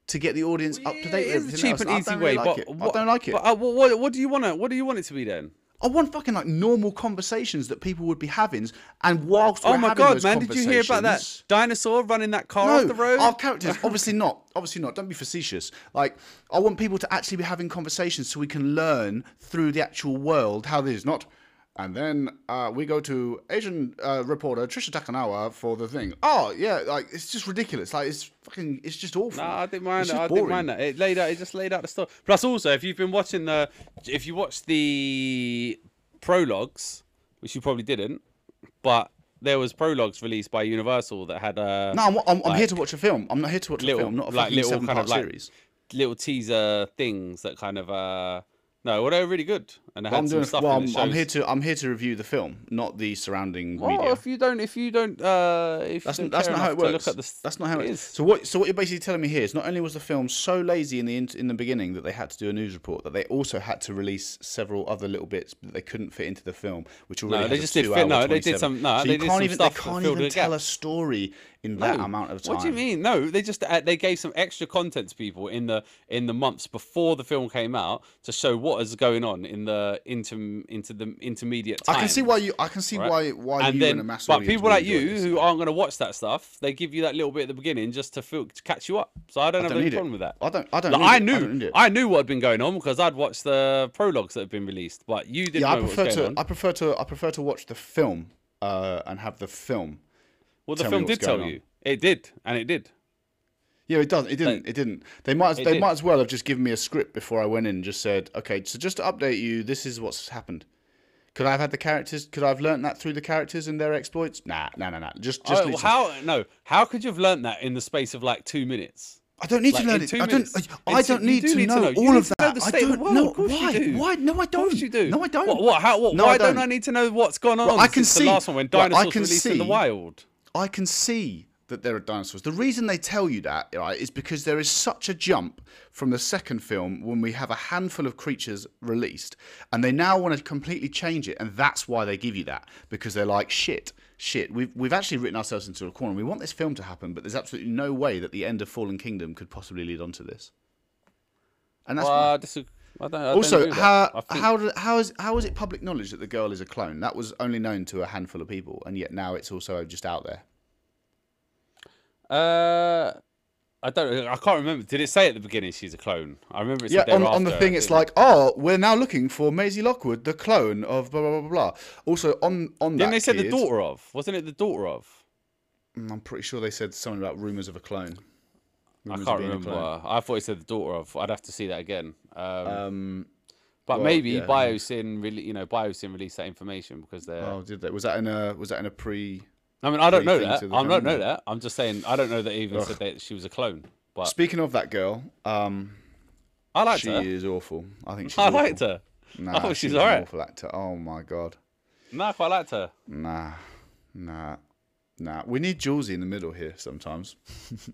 to get the audience up to date. It with is a cheap else. and I easy way, like but it. what, I don't like it. But uh, what, what, what do you want to? What do you want it to be then? I want fucking like normal conversations that people would be having, and whilst Oh my god, man! Did you hear about that dinosaur running that car No, off the road? our characters, obviously not. Obviously not. Don't be facetious. Like, I want people to actually be having conversations so we can learn through the actual world how this is not. And then uh, we go to Asian uh, reporter Tricia Takanawa for the thing. Oh yeah, like it's just ridiculous. Like it's fucking, it's just awful. No, I didn't mind that. I didn't mind that. It laid out. It just laid out the story. Plus, also, if you've been watching the, if you watched the prologues, which you probably didn't, but there was prologues released by Universal that had a. No, I'm, I'm, I'm here to watch a film. I'm not here to watch little, a film, not a like little kind of like series. little teaser things that kind of uh, no, well, they were really good, and they Well, had I'm some doing. stuff. Well, I'm, I'm here to. I'm here to review the film, not the surrounding Well, media. if you don't, if you don't, uh, if That's, you don't that's not how it works. Look at the, that's not how it is. is. So what? So what you're basically telling me here is not only was the film so lazy in the in, in the beginning that they had to do a news report, that they also had to release several other little bits that they couldn't fit into the film, which already No, they just did fit- no, they did some- no, so they you did can't some even stuff they can't even tell a story in that No. amount of time. What do you mean? No, they just uh, they gave some extra content to people in the in the months before the film came out to show what is going on in the the inter into the intermediate. I can see why you. I can see right? why why and you then, and a mass but people like you this. who aren't going to watch that stuff, they give you that little bit at the beginning just to feel to catch you up. So I don't have don't any need it. problem with that. I don't. I don't. Like, I knew, it. I, knew what had been going on because I'd watched the prologues that had been released, but you didn't yeah, I know what was prefer going to. on. I prefer to. I prefer to watch the film uh, and have the film. well, the film did tell on. you. It did, and it did. Yeah, it doesn't. It didn't. It didn't. They might. As, they did. might as well have just given me a script before I went in and just said, "Okay, so just to update you, this is what's happened." Could I have had the characters? Could I have learnt that through the characters and their exploits? Nah, nah, nah, nah. Just, just. Oh, how no? How could you have learnt that in the space of like two minutes? I don't need Like, to learn it. I don't. I I don't need do to need to know know. All of know that. the I don't know Of course you why. do. Why? No, I don't. course you do. No, I don't. What? what how? What, No, why I don't. don't. I need to know what's gone on Well, I can see- the last one when well, I dinosaurs can released in the wild? I can see that there are dinosaurs. The reason they tell you that, right, is because there is such a jump from the second film when we have a handful of creatures released, and they now want to completely change it, and that's why they give you that because they're like, shit, shit. We've we've actually written ourselves into a corner. We want this film to happen, but there's absolutely no way that the end of Fallen Kingdom could possibly lead on to this. And that's Well, why. I don't, I don't Also, how how how is how is it public knowledge that the girl is a clone? That was only known to a handful of people, and yet now it's also just out there. Uh, I don't. I can't remember. Did it say at the beginning she's a clone? I remember it Yeah, on, on the thing, it's it? like, oh, we're now looking for Maisie Lockwood, the clone of blah blah blah blah. Also, on on Didn't that, they say the daughter of? Wasn't it the daughter of? Mm, I'm pretty sure they said something about rumors of a clone. I Rumours of can't remember. I thought he said the daughter of. I'd have to see that again. Um, Um, but well, maybe yeah. Biosyn really, you know, Biosyn released that information because they're. oh, did they? Was that in a was that in a pre? I mean, I don't know that. I don't know that. I'm just saying. I don't know that even said that she was a clone. But Speaking of that girl, um, I liked she her. is awful. I think she's. I awful. liked her. Nah, I thought she's an alright. Awful actor. Oh my god. No, I quite liked her. Nah, nah, nah. We need Julesy in the middle here sometimes.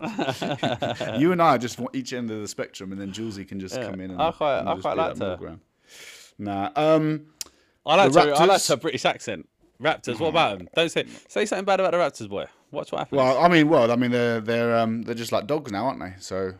you and I just want each end of the spectrum, and then Julesy can just come in and, I quite- and I quite liked her. Nah. Um. I liked her. I liked her British accent. Raptors. What about them? Don't say say something bad about the Raptors, boy. Watch what happens. Well, I mean, well, I mean, they're they're um they're just like dogs now, aren't they? So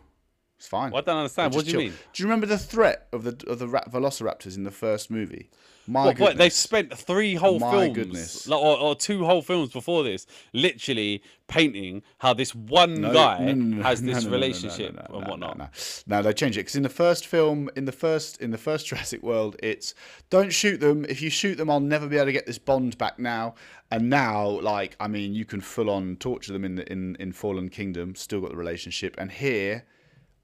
it's fine. Well, I don't understand. What do you chill. mean? Do you remember the threat of the of the Velociraptors in the first movie? My they've spent three whole My films, goodness. like, or, or two whole films before this, literally painting how this one No, guy no, no, has this relationship and whatnot. No, no. no, they changed it because in the first film, in the first in the first Jurassic World, it's don't shoot them. If you shoot them, I'll never be able to get this bond back now. And now, like, I mean, you can full on torture them in the, in in Fallen Kingdom. Still got the relationship, and here.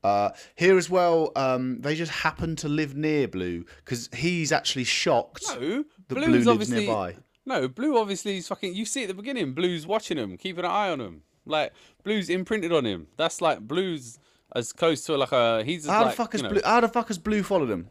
Uh, here as well, um, they just happen to live near Blue because he's actually shocked No, that Blue's Blue lives obviously nearby. no. Blue obviously is fucking. You see at the beginning, Blue's watching him, keeping an eye on him. Like Blue's imprinted on him. That's like Blue's as close to like a. He's How like, the fuck has you know- Blue? How the fuck has Blue followed him?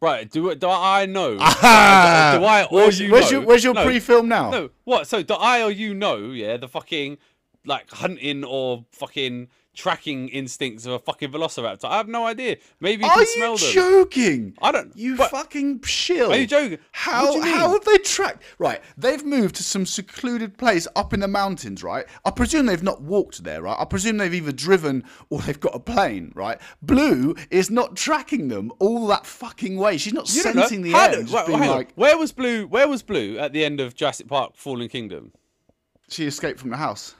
Right? Do do I know? Do I or where's, you where's know? your where's your No, pre-film now? No, what? So do I or you know? Yeah, the fucking like hunting or fucking tracking instincts of a fucking velociraptor. I have no idea. Maybe you Are can you smell them. joking? I don't- You but- fucking shill. Are you joking? How you how have they tracked? Right, they've moved to some secluded place up in the mountains. Right, I presume they've not walked there. Right, I presume they've either driven or they've got a plane. Right, Blue is not tracking them all that fucking way. She's not You sensing the How air, do- right, being like where was Blue? Where was Blue at the end of Jurassic Park: Fallen Kingdom? she escaped from the house.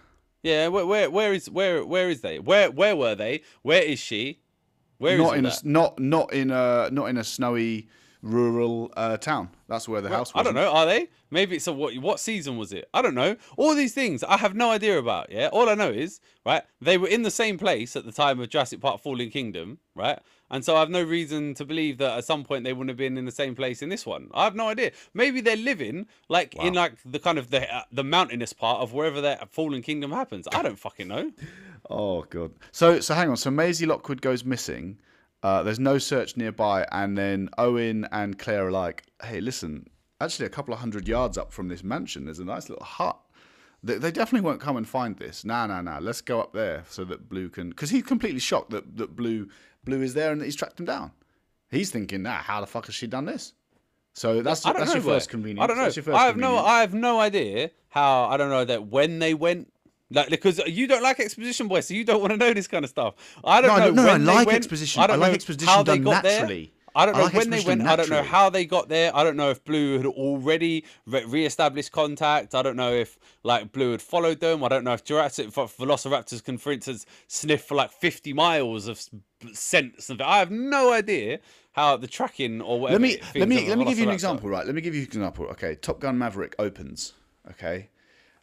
Yeah, where where, where is where where is they? Where where were they? Where is she? Where is Not in a that? not not in a not in a snowy rural uh, town. That's where the house was. I don't know. Are they? Maybe it's a what? What season was it? I don't know. All these things I have no idea about. Yeah. All I know is right. They were in the same place at the time of Jurassic Park: Fallen Kingdom. Right. And so I have no reason to believe that at some point they wouldn't have been in the same place in this one. I have no idea. Maybe they're living like in like the kind of the uh, the mountainous part of wherever that Fallen Kingdom happens. I don't fucking know. Oh god. So so hang on. So Maisie Lockwood goes missing. Uh, there's no search nearby, and then Owen and Claire are like, "Hey, listen. Actually, a couple of hundred yards up from this mansion, there's a nice little hut. They, they definitely won't come and find this. Nah, nah, nah. Let's go up there so that Blue can, because he's completely shocked that that Blue Blue is there and he's tracked him down. He's thinking, Nah, how the fuck has she done this? So that's I that's know. your where. first convenience. I don't know. That's your first I have no. I have no idea how. I don't know that when they went. Like because you don't like exposition, boy, so you don't want to know this kind of stuff. I don't No, I know. don't- no, I when they like went. exposition. I don't I like know exposition how they got naturally. There. I don't I know like when they went. I don't know how they got there. I don't know if Blue had already re- re-established contact. I don't know if like Blue had followed them. I don't know if Jurassic Velociraptors can, for instance, sniff for like fifty miles of s- scent. Something. I have no idea how the tracking or whatever. let me let me let me give you an example, right? Let me give you an example. Okay, Top Gun Maverick opens. Okay,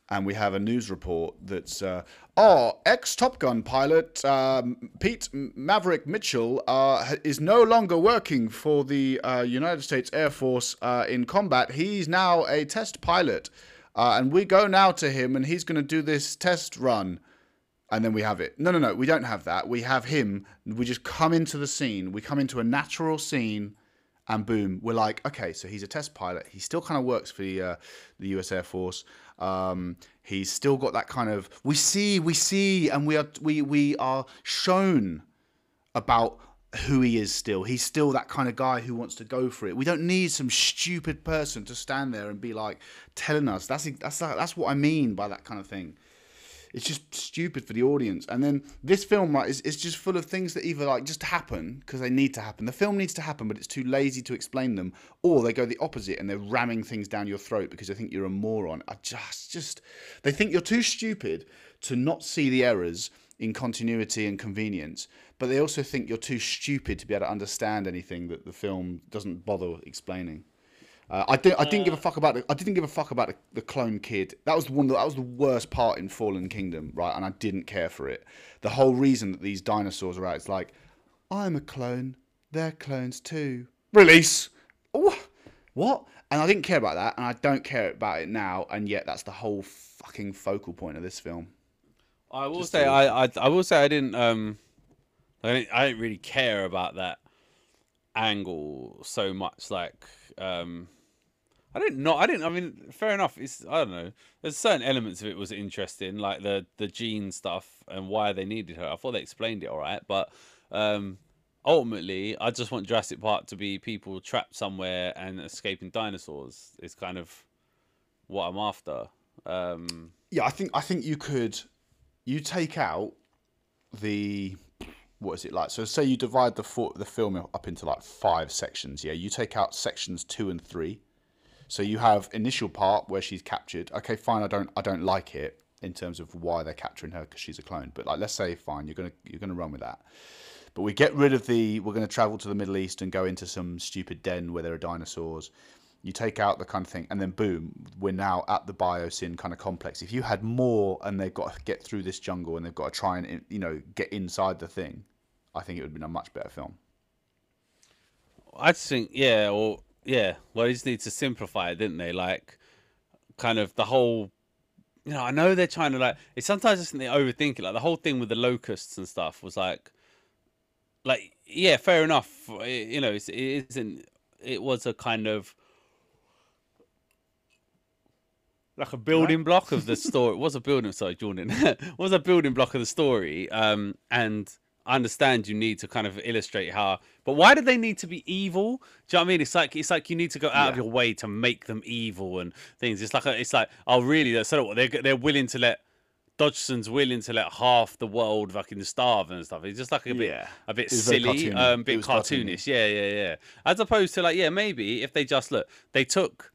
and we have a news report that's uh, oh ex Top Gun pilot um, Pete Maverick Mitchell uh, is no longer working for the uh, United States Air Force uh, in combat. He's now a test pilot, uh, and we go now to him, and he's going to do this test run. And then we have it. No, no, no. We don't have that. We have him. We just come into the scene. We come into a natural scene, and boom, we're like, okay, so he's a test pilot. He still kind of works for the uh, the U.S. Air Force. Um, he's still got that kind of. We see, we see, and we are we we are shown about who he is still. He's still that kind of guy who wants to go for it. We don't need some stupid person to stand there and be like telling us. That's that's that's what I mean by that kind of thing. It's just stupid for the audience. And then this film, right, is, is just full of things that either like just happen because they need to happen. The film needs to happen, but it's too lazy to explain them, or they go the opposite and they're ramming things down your throat because they think you're a moron. I just, just, they think you're too stupid to not see the errors in continuity and convenience, but they also think you're too stupid to be able to understand anything that the film doesn't bother explaining. Uh, I didn't. I didn't give a fuck about. The, I didn't give a fuck about the, the clone kid. That was one. That was the worst part in Fallen Kingdom, right? And I didn't care for it. The whole reason that these dinosaurs are out, is like, I'm a clone. They're clones too. Release. Oh, what? And I didn't care about that, and I don't care about it now. And yet, that's the whole fucking focal point of this film. I will Just say to- I, I I will say I didn't um I didn't, I didn't really care about that angle so much like um I didn't know I didn't I mean fair enough it's I don't know there's certain elements of it was interesting like the the gene stuff and why they needed her I thought they explained it all right but um ultimately I just want Jurassic Park to be people trapped somewhere and escaping dinosaurs is kind of what I'm after um yeah, I think I think you could you take out the what is it like? So say you divide the the film up into like five sections. Yeah, you take out sections two and three. So you have initial part where she's captured. Okay, fine. I don't I don't like it in terms of why they're capturing her because she's a clone. But like, let's say fine, you're gonna you're gonna run with that. But we get rid of the. We're going to travel to the Middle East and go into some stupid den where there are dinosaurs. You take out the kind of thing, and then boom, we're now at the Biosyn kind of complex. If you had more, and they've got to get through this jungle, and they've got to try and you know get inside the thing, I think it would have been a much better film. I think, yeah, or yeah, well, they just need to simplify it, didn't they? Like, kind of the whole, you know, I know they're trying to like. It's sometimes just they overthink it. Like the whole thing with the locusts and stuff was like, like yeah, fair enough. It, you know, it's, it isn't. It was a kind of like a building block of the story. It was a building. Sorry, Jordan. it was a building block of the story. Um, and I understand you need to kind of illustrate how. But why do they need to be evil? Do you know what I mean? It's like it's like you need to go out of your way to make them evil and things. It's like a, it's like oh really? So what? They're they're willing to let. Dodgson's willing to let half the world fucking starve and stuff. It's just like a bit, Yeah. a bit It was very silly, cartoony. um, bit cartoony. cartoonish. Yeah, yeah, yeah. As opposed to like, yeah, maybe if they just look, they took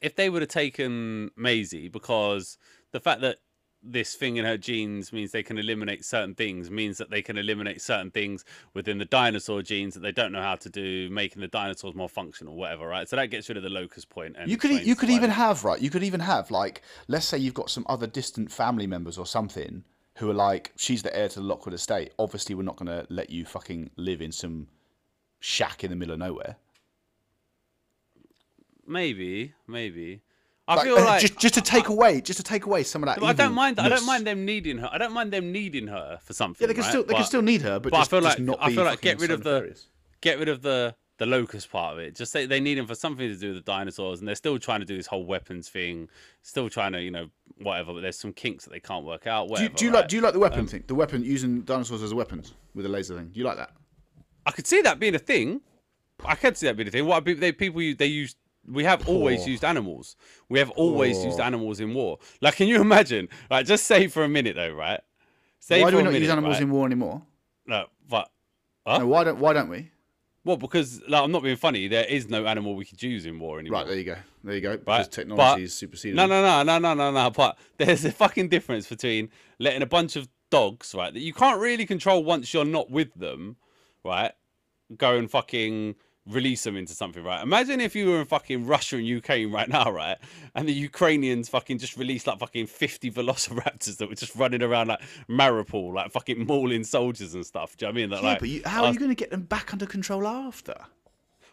if they would have taken Maisie, because the fact that this thing in her genes means they can eliminate certain things means that they can eliminate certain things within the dinosaur genes that they don't know how to do, making the dinosaurs more functional, whatever, right? So that gets rid of the locus point. And You could you could even have right. You could even have like let's say you've got some other distant family members or something who are like she's the heir to the Lockwood estate. Obviously, we're not going to let you fucking live in some shack in the middle of nowhere. maybe, maybe. I Like, feel like just just to take away just to take away some of that. I don't mind. I don't mind them needing her. I don't mind them needing her for something. Yeah, they can right? still they But- can still need her, but, but I feel like- not I feel like get rid so of the- nefarious. get rid of the the locust part of it. Just say they need him for something to do with the dinosaurs, and they're still trying to do this whole weapons thing. Still trying to, you know, whatever. But there's some kinks that they can't work out. Do you, do you right? like do you like the weapon um, thing? The weapon using dinosaurs as weapons with a laser thing. Do you like that? I could see that being a thing. I could see that being a thing. What people they people they use. We have always used animals. We have always used animals in war. Like, can you imagine? Like, just say for a minute though, right? Say why for do we not minute, use animals right? in war anymore? No, but Huh? No, why don't why don't we? Well, because like, I'm not being funny. There is no animal we could use in war anymore. Right, there you go. There you go. Right? Because technology but- is superseded. No, no, no, no, no, no, no. But there's a fucking difference between letting a bunch of dogs, right, that you can't really control once you're not with them, right, go and fucking release them into something, right? Imagine if you were in fucking Russia and Ukraine right now, right, and the Ukrainians fucking just released like fucking 50 velociraptors that were just running around like Mariupol, like fucking mauling soldiers and stuff. Do you know what I mean? That, Yeah, like, but you, how uh, are you going to get them back under control after?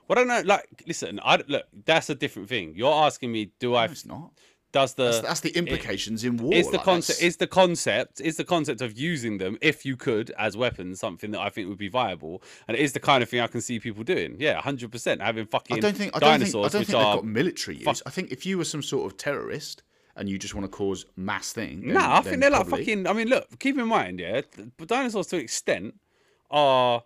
Well, I don't know. Like, listen, I look. That's a different thing. You're asking me, do I? It's not. Does the That's, that's the implications in war. is the like, concept that's- is the concept is the concept of using them if you could as weapons something that I think would be viable and it is the kind of thing I can see people doing. Yeah, hundred percent having fucking I don't think. I don't think. I don't think they've got military use. fuck- I think if you were some sort of terrorist and you just want to cause mass thing. No, then- I think they're like fucking. I mean, look, keep in mind, yeah, but dinosaurs to an extent are.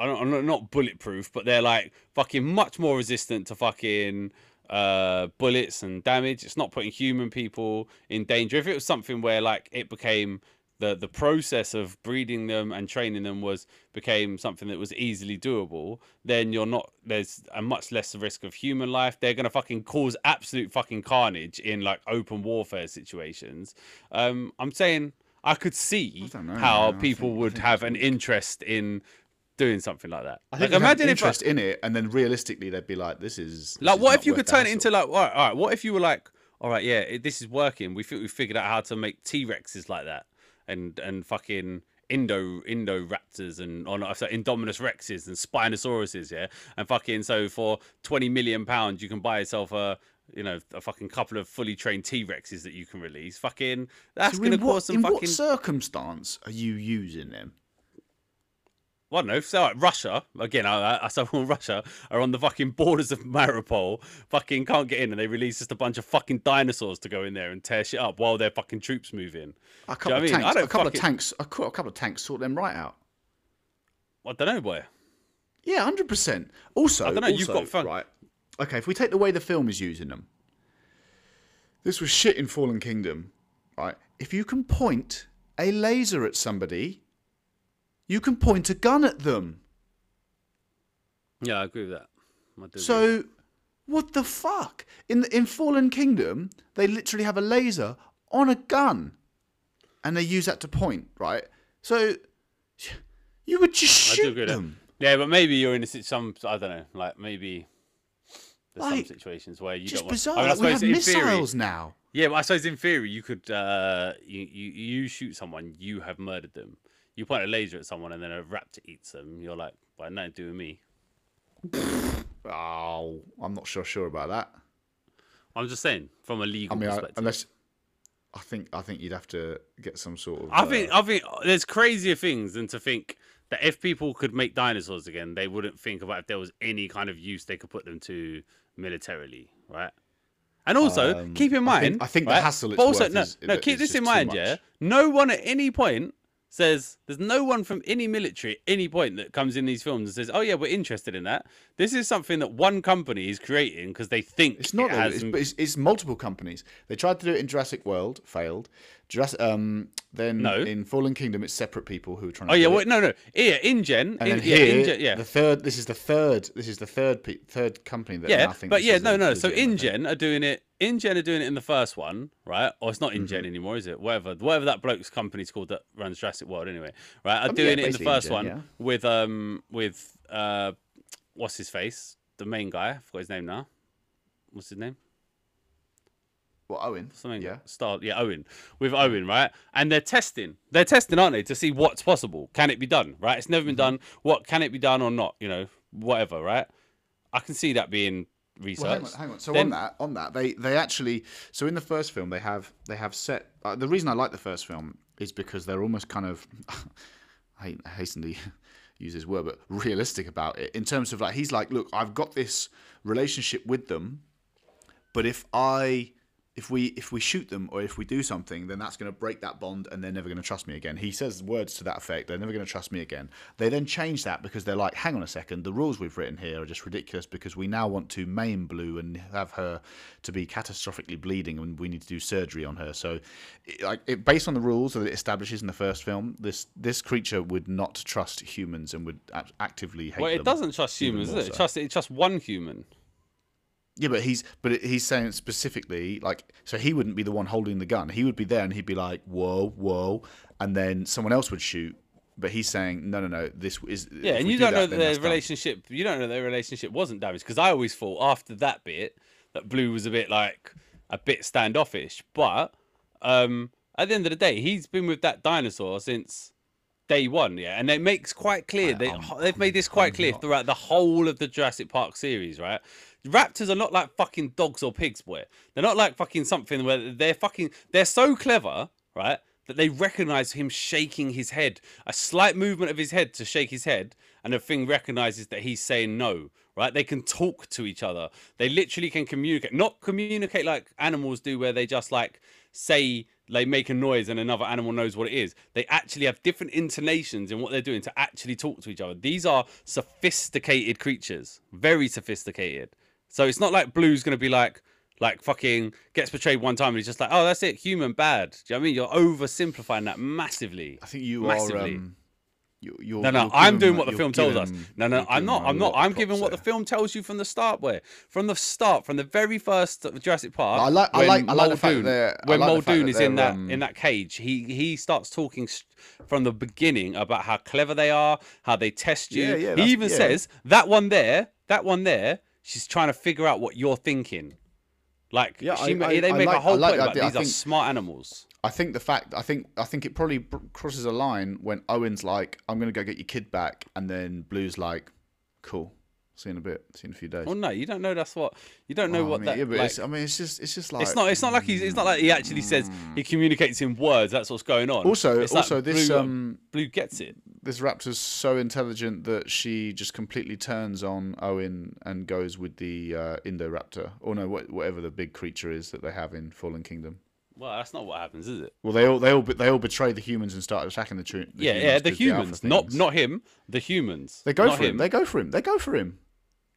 I don't, I'm not bulletproof, but they're like fucking much more resistant to fucking uh, bullets and damage. It's not putting human people in danger. If it was something where like it became the the process of breeding them and training them was became something that was easily doable, then you're not. There's a much less risk of human life. They're gonna fucking cause absolute fucking carnage in like open warfare situations. Um, I'm saying I could see know, how. I people think- would have an interest in doing something like that. I think like, imagine imagine if I- interest in it, and then realistically they'd be like, "This is this like, is what if you could turn it into like, all right, all right, what if you were like, all right, yeah, it, this is working. We think we figured out how to make T Rexes like that, and and fucking Indo Indo Raptors and on oh, sorry, Indominus Rexes and Spinosauruses, yeah, and fucking so for twenty million pounds you can buy yourself a. You know, a fucking couple of fully trained T Rexes that you can release. Fucking, that's So gonna in what, cause some in fucking. what circumstance are you using them? I don't know. So like, Russia again, I, I saw Russia are on the fucking borders of Mariupol. Fucking can't get in, and they release just a bunch of fucking dinosaurs to go in there and tear shit up while their fucking troops move in. A couple of I mean? tanks. I don't a couple of tanks. A couple of tanks sort them right out. I don't know, boy. Yeah, hundred percent. Also, I dunno, you've got fun- right. Okay, if we take the way the film is using them, this was shit in Fallen Kingdom, right? If you can point a laser at somebody, you can point a gun at them. Yeah, I agree with that. I do agree. So, what the fuck? In in Fallen Kingdom, they literally have a laser on a gun, and they use that to point, right? So, you would just shoot agree with that. them. Yeah, but maybe you're in a some. I don't know. Like maybe there's Like, some situations where you Just don't. want- bizarre. I mean, I like, we have in theory- missiles now. Yeah, but I suppose in theory you could uh you, you you shoot someone, you have murdered them. You point a laser at someone and then a raptor eats them. You're like, well, nothing to do with me. Oh, I'm not sure sure about that. I'm just saying from a legal mean, I, perspective. unless I think I think you'd have to get some sort of. I uh, think I think there's crazier things than to think that if people could make dinosaurs again, they wouldn't think about if there was any kind of use they could put them to militarily, right? And also Um, keep in I mind, think- I think the right? hassle it's But also, no, is- no, keep this in mind, yeah. No one at any point says there's no one from any military at any point that comes in these films and says, "Oh yeah, we're interested in that." This is something that one company is creating because they think It's not. It though, has it's, it's, it's multiple companies. They tried to do it in Jurassic World, failed. Jurassic, um, then No. in Fallen Kingdom, it's separate people who are trying. To Oh yeah, do wait, it. no, no, yeah, InGen, And in, then yeah, here, InGen, yeah, the third. This is the third. This is the third pe- third company that. Yeah, I but yeah, no, no. So. InGen are doing it. InGen are doing it in the first one, right? Or it's not InGen Mm-hmm. anymore, is it? Whatever, whatever that bloke's company's called that runs Jurassic World, anyway, right? Are mean, doing yeah, it in the first one yeah. with um with uh what's his face, the main guy. I forgot his name now. What's his name? Well, Owen. Something. Yeah. Star. Yeah, Owen. With Owen, right? And they're testing. They're testing, aren't they, to see what's possible? Can it be done? Right? It's never been Mm-hmm. done. What can it be done or not? You know, whatever. Right? I can see that being research. Well, hang on, hang on. So Then- on that, on that, they they actually. So in the first film, they have they have set. Uh, the reason I like the first film is because they're almost kind of. I hasten to use this word, but realistic about it in terms of like he's like, look, I've got this relationship with them, but if I if we if we shoot them or if we do something, then that's going to break that bond, and they're never going to trust me again. He says words to that effect. They're never going to trust me again. They then change that because they're like, hang on a second, the rules we've written here are just ridiculous because we now want to maim Blue and have her to be catastrophically bleeding, and we need to do surgery on her. So, it, like it, based on the rules that it establishes in the first film, this this creature would not trust humans and would act- actively hate Well, it doesn't trust humans, does it? It trusts it trusts one human. Yeah, but he's but he's saying specifically like so he wouldn't be the one holding the gun. He would be there and he'd be like whoa whoa, and then someone else would shoot. But he's saying no no no this is Yeah, and you do don't know that, that then that's their done. relationship. You don't know their relationship wasn't damaged because I always thought after that bit that Blue was a bit like a bit standoffish. But um, at the end of the day, he's been with that dinosaur since day one. Yeah, and it makes quite clear they I'm- they've made this quite I'm clear not- throughout the whole of the Jurassic Park series, right? Raptors are not like fucking dogs or pigs, boy. They're not like fucking something where they're fucking. They're so clever, right? That they recognize him shaking his head, a slight movement of his head to shake his head, and the thing recognizes that he's saying no, right? They can talk to each other. They literally can communicate, not communicate like animals do, where they just like say they make a noise and another animal knows what it is. They actually have different intonations in what they're doing to actually talk to each other. These are sophisticated creatures, very sophisticated. So it's not like Blue's gonna be like, like fucking gets betrayed one time and he's just like, oh, that's it, human bad. Do you know what I mean? You're oversimplifying that massively. I think you Massively. are. Um, you, you're, No, no, you're I'm doing what the film tells us. No, no, I'm not. I'm not. I'm giving what the film tells you from the start. Where from the start, from the very first Jurassic Park. I like- I when like- I like the fact Muldoon- that- when like Muldoon that is in that um, in that cage, he he starts talking from the beginning about how clever they are, how they test you. Yeah, yeah, he even yeah. says that one there, that one there, she's trying to figure out what you're thinking. Like Yeah, she, I- I- they make a like- I whole like point that about these are think- smart animals. I think the fact I think I think it probably crosses a line when Owen's like, "I'm gonna go get your kid back," and then Blue's like, "Cool, see in a bit, see in a few days." Well, no, you don't know. That's what you don't know Oh, I what mean, that. yeah, but like, it's, I mean, it's just it's just like It's not. It's not like he's. It's not like he actually says he communicates in words. That's what's going on. Also- It's like also this, Blue, um, Blue gets it. this raptor's so intelligent that she just completely turns on Owen and goes with the uh, Indoraptor, or no, wha- whatever the big creature is that they have in Fallen Kingdom. Well, that's not what happens, is it? Well, they all they all they all betray the humans and start attacking the, tru- the yeah, humans. yeah. the humans, not not him. The humans. They go not for him. him. They go for him. They go for him.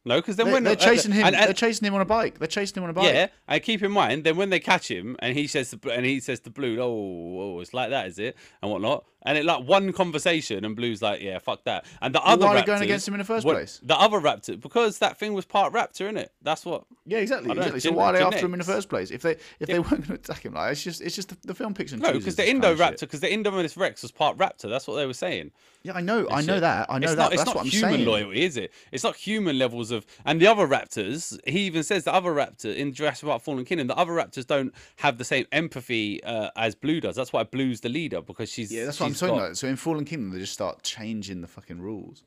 No, because then They, when they're chasing him. and- and- they're chasing him on a bike. They're chasing him on a bike. Yeah, and keep in mind, then when they catch him, and he says, to, and he says to Blue, "Oh, oh, it's like that, is it?" and whatnot, and it like one conversation, and Blue's like, "Yeah, fuck that." And the Well, other why are they going against him in the first what- place? The other raptor, because that thing was part raptor, in it. That's what. Yeah, exactly. Don't know. So gen- why are they after him in the first place? If they if they weren't going to attack him, like it's just it's just the, the film picks and No, because the Indo Raptor, of Indoraptor, shit. because the Indominus Rex was part raptor. That's what they were saying. Yeah, I know. I know that. I know it's that. Not, it's That's not what I'm human saying. loyalty, is it? It's not human levels of. And the other raptors, he even says the other raptor in Jurassic Park: Fallen Kingdom, the other raptors don't have the same empathy uh, as Blue does. That's why Blue's the leader because she's. Yeah, that's what I'm got- so in Fallen Kingdom, they just start changing the fucking rules.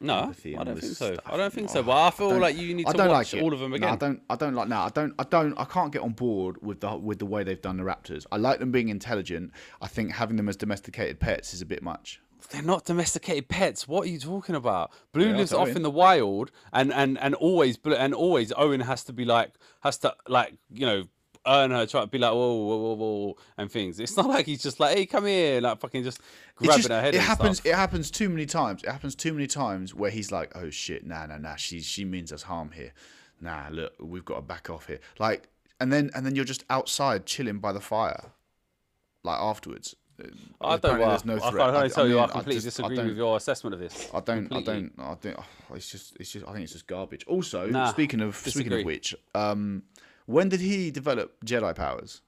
No, I don't think so. stuff. I don't think so. Oh, But I feel don't- like you need I to don't watch like all of them No, again. I don't. I don't like. No, I don't. I don't. I can't get on board with the with the way they've done the raptors. I like them being intelligent. I think having them as domesticated pets is a bit much. They're not domesticated pets. What are you talking about? Blue lives off in the wild, and and and always and always Owen has to be like has to like you know earn her try to be like whoa whoa whoa whoa and things. It's not like he's just like hey come here like fucking just grabbing just- her head. It happens. Stuff. It happens too many times. It happens too many times where he's like, "Oh shit, nah, nah, nah. She she means us harm here. Nah, look, we've got to back off here." Like, and then and then you're just outside chilling by the fire, like afterwards. I don't. Well, there's no I threat. can only I- tell I you mean, I I completely just- disagree don't- with your assessment of this. I don't. Completely. I don't. I think oh, it's just. It's just. I think it's just garbage. Also, Nah, speaking of speaking of which, um, when did he develop Jedi powers?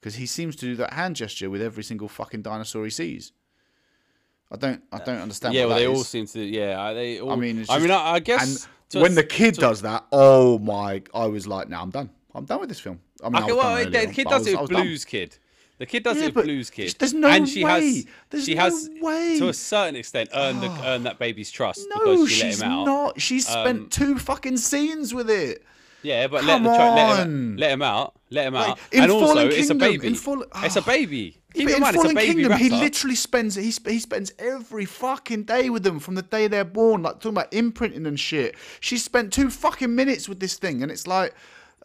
Because he seems to do that hand gesture with every single fucking dinosaur he sees. I don't. I don't understand. Yeah, well, they all seem to. Yeah, they all. I mean, it's I mean, I, I guess. When a- the kid to- does that, oh my! I was like, "No, I'm done. I'm done with this film." I mean, I Okay, was well, done the kid does it I with was done. Blues Kid. The kid does Yeah, it with Blues Kid. there's no and she way. has. There's she no has way. to a certain extent earned the, earned that baby's trust No, because she let she's him out. not. She's spent Um, two fucking scenes with it. Yeah, but Come let, the child, let, him, on. let him out. Let him out. in and also, Fallen it's a Kingdom- baby. in It's a Ah. baby. Keep But in in mind, it's a Fallen baby Kingdom, he raptor. literally spends he, sp- he spends every fucking day with them from the day they're born, like talking about imprinting and shit. She spent two fucking minutes with this thing, and it's like,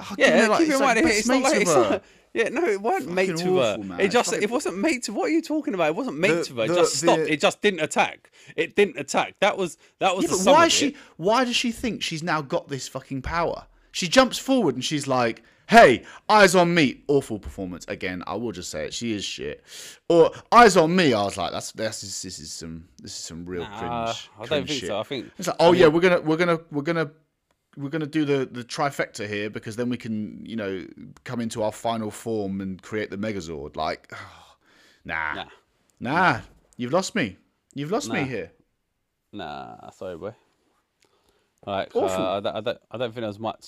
Oh, give Yeah, like, keep in like, mind, best it's not mates like with it's her. not. Yeah, no, it weren't mate to her. awful, man. It It's just fucking- it wasn't mates. What are you talking about? It wasn't mate The- with her. It the- just stopped. the- It just didn't attack. It didn't attack. That was that was Yeah, the but sum why of she? it. Why does she think she's now got this fucking power? She jumps forward and she's like, "Hey, eyes on me." Awful performance again. I will just say it. She is shit. Or eyes on me. I was like, "That's that's this, this is some this is some real Nah, cringe." I don't think shit. so. I think It's like, oh yeah, we're gonna we're gonna we're gonna we're gonna do the the trifecta here because then we can you know come into our final form and create the Megazord. Like, nah, Nah. nah, you've lost me. You've lost me here. Nah, sorry, boy. Like, uh, I, don't, I, don't, I don't think there's much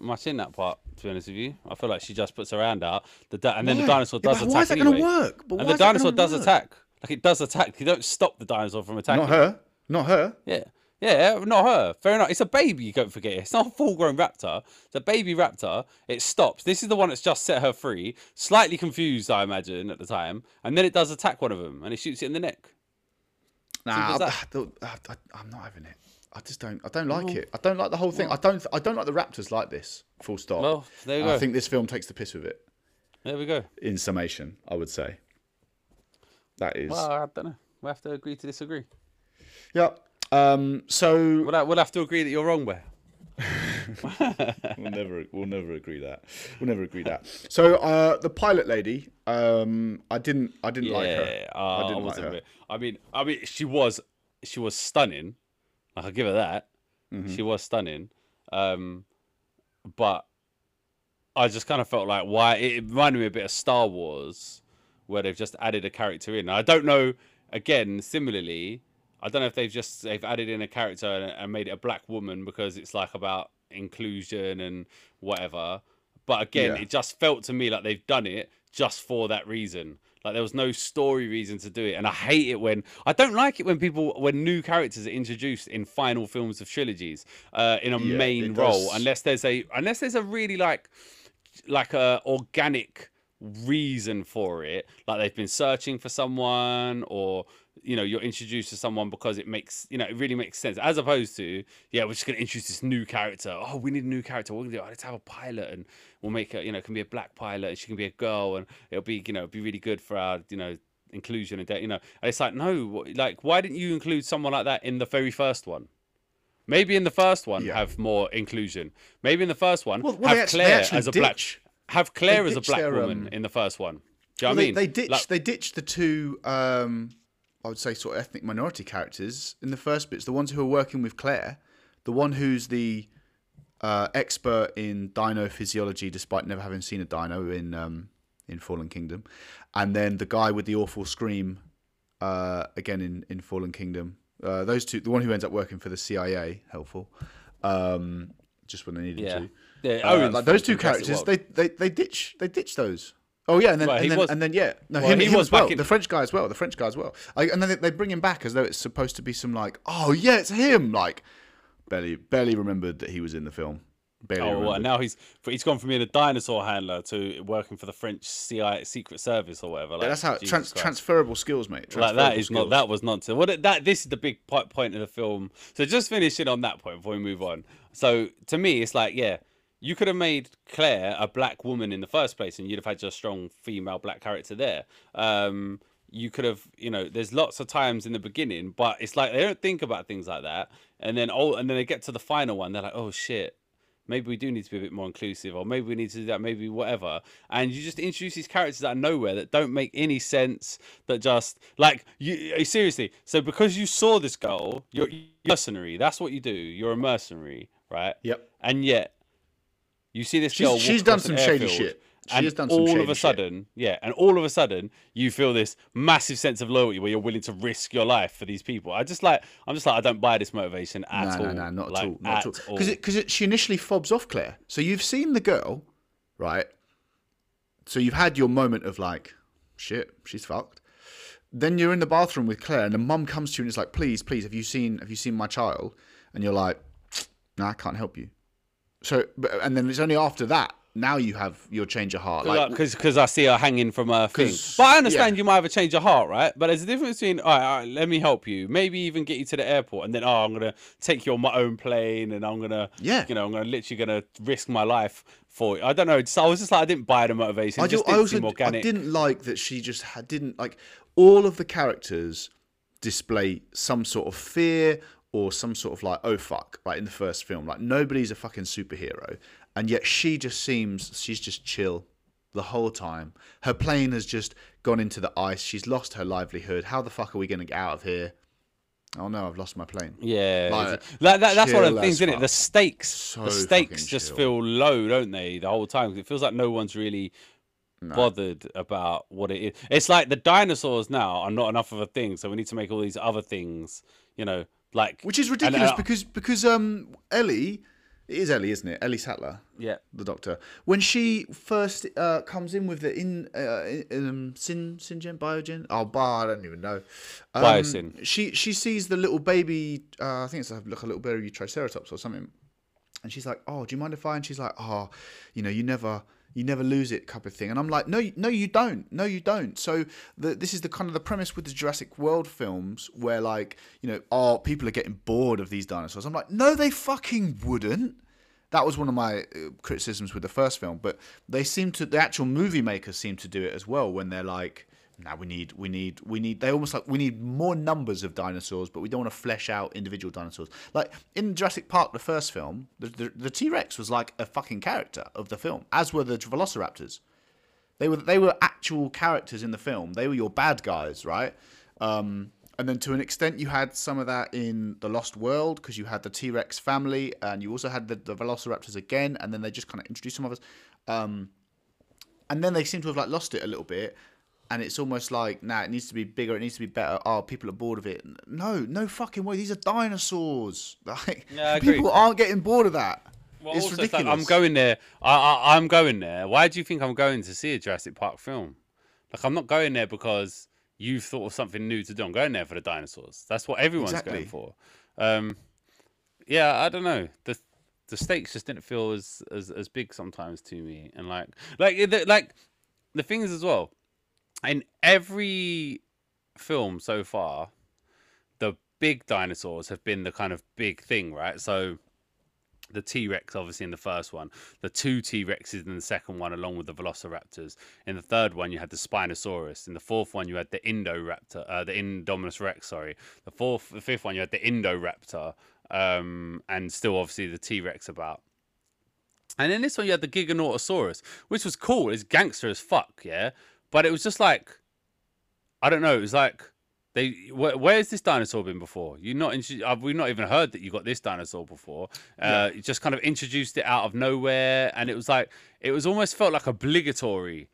much in that part. To be honest with you, I feel like she just puts her hand out, the di- and then the Why? dynasor Yeah, does but attack why is that anyway. gonna work? But and the is that gonna dinosaur does work? attack. Like it does attack. You don't stop the dinosaur from attacking. Not her. Not her. Yeah. Yeah, not her. Fair enough. It's a baby, don't forget. It's not a full grown raptor. It's a baby raptor. It stops. This is the one that's just set her free. Slightly confused, I imagine, at the time. And then it does attack one of them and it shoots it in the neck. Nah, I, I, am not having it. I just don't. I don't like it. I don't like the whole thing. I don't. I don't like the Raptors like this. Full stop. Well, there you And go. I think this film takes the piss with it. There we go. In summation, I would say. That is. Well, I don't know. We'll have to agree to disagree. yeah. Um. So We'll, ha- we'll have to agree that you're wrong, Bear. we'll never. We'll never agree that. We'll never agree that. So uh, the pilot lady. Um. I didn't. I didn't like her. Uh, I I, didn't like her. bit- I mean, I mean, she was, she was stunning. Like, I'll give her that. Mm-hmm. She was stunning. Um, but I just kind of felt like why it reminded me a bit of Star Wars, where they've just added a character in. I don't know. Again, similarly, I don't know if they've just they've added in a character and, and made it a black woman because it's like about inclusion and whatever. But again, Yeah. it just felt to me like they've done it just for that reason. Like there was no story reason to do it, and I hate it when I don't like it when people when new characters are introduced in final films of trilogies uh, in a Yeah, main role, unless there's a unless there's a really like like a organic reason for it like they've been searching for someone or you know you're introduced to someone because it makes you know it really makes sense as opposed to yeah we're just going to introduce this new character oh we need a new character are going to do oh, let's have a pilot and we'll make her you know it can be a black pilot and she can be a girl and it'll be you know be really good for our you know inclusion and da- you know and it's like no like why didn't you include someone like that in the very first one Maybe in the first one Yeah. have more inclusion. Maybe in the first one Well- well, have actually- Claire as a black have Claire as a black their, woman um, in the first one. Do you know Well, what I they, mean? they ditched Like, they ditched the two um, I would say sort of ethnic minority characters in the first bits. The ones who are working with Claire, the one who's the uh, expert in dino physiology, despite never having seen a dino in um, in Fallen Kingdom, and then the guy with the awful scream uh, again in in Fallen Kingdom. Uh, those two, the one who ends up working for the CIA, helpful, um, just when they needed yeah. to. Yeah, Uh, like those two characters, they, they they ditch they ditch those. Oh yeah, and then Well, and then, was- and then yeah, no, well, him, he him was as well. in- The French guy as well. The French guy as well. Like, and then they, they bring him back as though it's supposed to be some like, oh yeah, it's him. Like, barely barely remembered that he was in the film. Barely Oh, remembered. and now he's he's gone from being a dinosaur handler to working for the French CIA Secret Service or whatever. Like, Yeah, that's how trans- transferable skills, mate. like that Transferable is not that was nonsense. What that this is the big point of the film. So just finishing on that point before we move on. So to me, it's like yeah, you could have made Claire a black woman in the first place, and you'd have had your strong female black character there. Um, you could have, you know, there's lots of times in the beginning, but it's like they don't think about things like that, and then oh, and then they get to the final one, they're like, oh shit, maybe we do need to be a bit more inclusive, or maybe we need to do that, maybe whatever. And you just introduce these characters out of nowhere that don't make any sense. That just like you eh, seriously. So because you saw this girl, you're you're mercenary. That's what you do. You're a mercenary, right? Yep. And yet, you see this She's- girl. she's done some shady shit. She and has done some shady shit. And all of a shit. sudden, yeah, and all of a sudden, you feel this massive sense of loyalty where you're willing to risk your life for these people. I just like, I'm just like, I don't buy this motivation at no, all. no, no, not like, at all, not at all. Because because she initially fobs off Claire. So you've seen the girl, right? So you've had your moment of like, shit, she's fucked. Then you're in the bathroom with Claire, and the mum comes to you and is like, please, please, have you seen have you seen my child? And you're like, no, I can't help you. So, and then it's only after that now you have your change of heart. Like, because because I see her hanging from a thing. But I understand yeah. you might have a change of heart, right? But there's a difference between all right, all right, let me help you, maybe even get you to the airport, and then oh, I'm gonna take you on my own plane, and I'm gonna Yeah. you know, I'm gonna literally gonna risk my life for it. I don't know. Just, I was just like, I didn't buy the motivation. I, just do, I didn't also seem I organic. didn't like that she just had, didn't like all of the characters display some sort of fear or some sort of like oh fuck like in the first film like nobody's a fucking superhero and yet she just seems she's just chill the whole time her plane has just gone into the ice she's lost her livelihood how the fuck are we going to get out of here oh no i've lost my plane Yeah, Like, like, that, that's one of the things, isn't it? The stakes, So the stakes just chill. feel low, don't they? The whole time it feels like no one's really bothered about what it is. It's like the dinosaurs now are not enough of a thing, so we need to make all these other things. You know, like which is and, ridiculous uh, because because um ellie it is ellie isn't it? Ellie sattler. Yeah, the doctor. When she first uh, comes in with the in, uh, in um, sin syngene biogen? Oh bar I don't even know. Um, Biosyn. she she sees the little baby uh, I think it's a, like a little baby triceratops or something. And she's like oh do you mind if I? And she's like oh you know you never you never lose it type of thing. And I'm like no no you don't. No you don't. So the, this is the kind of the premise with the Jurassic World films where like you know oh people are getting bored of these dinosaurs. I'm like no they fucking wouldn't. That was one of my uh, criticisms with the first film but they seem to the actual movie makers seem to do it as well when they're like now we need we need we need they almost like we need more numbers of dinosaurs but we don't want to flesh out individual dinosaurs like in jurassic park the first film the, the, the t-rex was like a fucking character of the film as were the velociraptors they were they were actual characters in the film. They were your bad guys, right? Um, and then to an extent, you had some of that in the Lost World because you had the T Rex family, and you also had the, the Velociraptors again. And then they just kind of introduced some others. Um, and then they seem to have like lost it a little bit. And it's almost like, nah, it needs to be bigger. It needs to be better. Oh, people are bored of it. No, no fucking way. These are dinosaurs. Like Yeah, people aren't getting bored of that. Well, it's also, it's like, ridiculous. I'm going there. I, I, I'm going there. Why do you think I'm going to see a Jurassic Park film? Like, I'm not going there because you've thought of something new to do. I'm going there for the dinosaurs. That's what everyone's Exactly. going for. Um, yeah, I don't know. The the stakes just didn't feel as, as as big sometimes to me, and like like the, like the things as well. In every film so far, the big dinosaurs have been the kind of big thing, right? So the T Rex, obviously, in the first one, the two T Rexes in the second one, along with the Velociraptors. In the third one, you had the Spinosaurus. In the fourth one, you had the Indoraptor, uh, the Indominus Rex. Sorry, the fourth, the fifth one, you had the Indoraptor, um, and still obviously the T Rex about. And in this one, you had the Giganotosaurus, which was cool. It's gangster as fuck, yeah. But it was just like, I don't know. It was like they. Where, where's this dinosaur been before? You not. intro- uh, We've not even heard that you got this dinosaur before. Uh, You just kind of introduced it out of nowhere, and it was like it was almost felt like obligatory.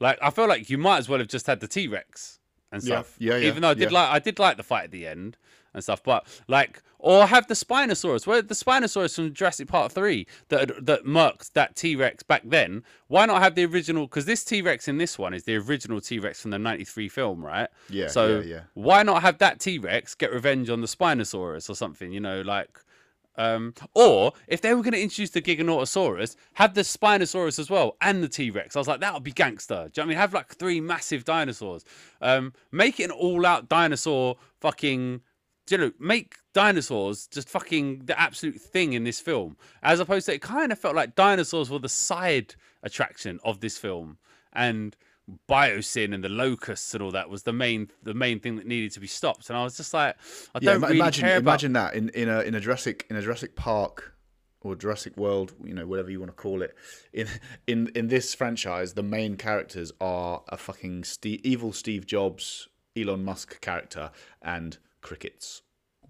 Like I feel like you might as well have just had the T Rex and Yeah, stuff. yeah, yeah, Even though I did yeah. like I did like the fight at the end and stuff, but like or have the Spinosaurus. Where the Spinosaurus from Jurassic Park three that that murked that T Rex back then. Why not have the original? Because this T Rex in this one is the original T Rex from the '93 film, right? Yeah, So yeah, yeah. why not have that T Rex get revenge on the Spinosaurus or something? You know, like. Um, or if they were going to introduce the Giganotosaurus, have the Spinosaurus as well and the T Rex. I was like, that would be gangster. Do you know what I mean? Have like three massive dinosaurs. Um, make it an all out dinosaur fucking. You know, make dinosaurs just fucking the absolute thing in this film, as opposed to it kind of felt like dinosaurs were the side attraction of this film, and biosyn and the locusts and all that was the main the main thing that needed to be stopped. And I was just like, I Yeah, don't really imagine care about imagine that in, in a in a Jurassic in a Jurassic Park or Jurassic World, you know, whatever you want to call it. In in in this franchise, the main characters are a fucking Steve, evil Steve Jobs, Elon Musk character, and crickets.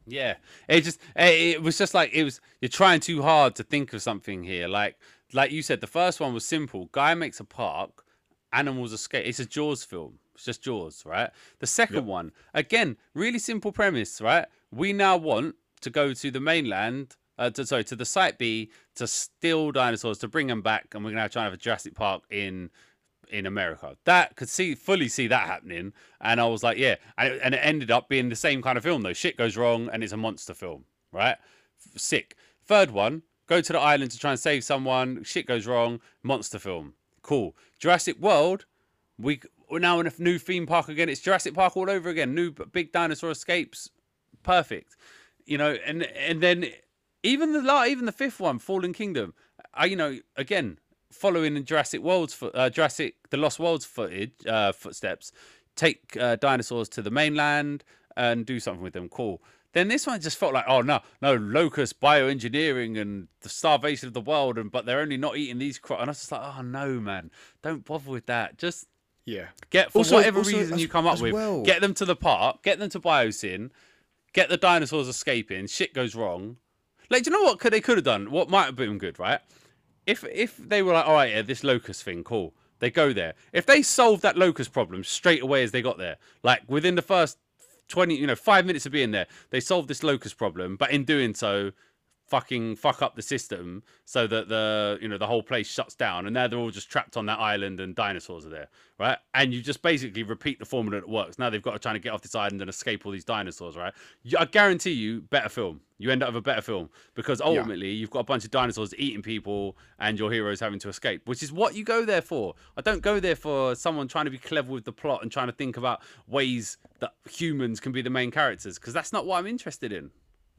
Yeah, it just it was just like it was you're trying too hard to think of something here. Like like you said, the first one was simple. Guy makes a park, animals escape. It's a Jaws film. It's just Jaws, right? The second one, again, really simple premise, right? We now want to go to the mainland. Uh, to, sorry, to the site B to steal dinosaurs to bring them back, and we're gonna try and have a Jurassic Park in in America. That could see fully see that happening, and I was like, yeah, and it, and it ended up being the same kind of film though. Shit goes wrong, and it's a monster film, right? Sick. Third one, go to the island to try and save someone. Shit goes wrong. Monster film. Cool. Jurassic World. We we're now in a new theme park again. It's Jurassic Park all over again. New big dinosaur escapes. Perfect. You know, and and then even the even the fifth one, Fallen Kingdom. I you know again following in Jurassic World's fo- uh, Jurassic the Lost Worlds footage uh, footsteps. Take uh, dinosaurs to the mainland and do something with them. Cool. Then this one just felt like, oh no, no locust bioengineering and the starvation of the world, and but they're only not eating these crops. And I was just like, oh no, man, don't bother with that. Just Yeah. get for Also- whatever also reason as- you come up with, well- get them to the park, get them to Biosyn, get the dinosaurs escaping. Shit goes wrong. Like, do you know what could they could have done? What might have been good, right? If if they were like, all right, yeah, this locust thing, cool. They go there. If they solved that locust problem straight away as they got there, like within the first 20, you know, five minutes of being there, they solved this locust problem. But in doing so, fucking fuck up the system so that the you know the whole place shuts down. And now they're all just trapped on that island and dinosaurs are there right? And you just basically repeat the formula that works. Now they've got to try to get off this island and escape all these dinosaurs right? You- i guarantee you better film. You end up with a better film because ultimately you've got a bunch of dinosaurs eating people and your heroes having to escape which is what you go there for. I don't go there for someone trying to be clever with the plot and trying to think about ways that humans can be the main characters because that's not what i'm interested in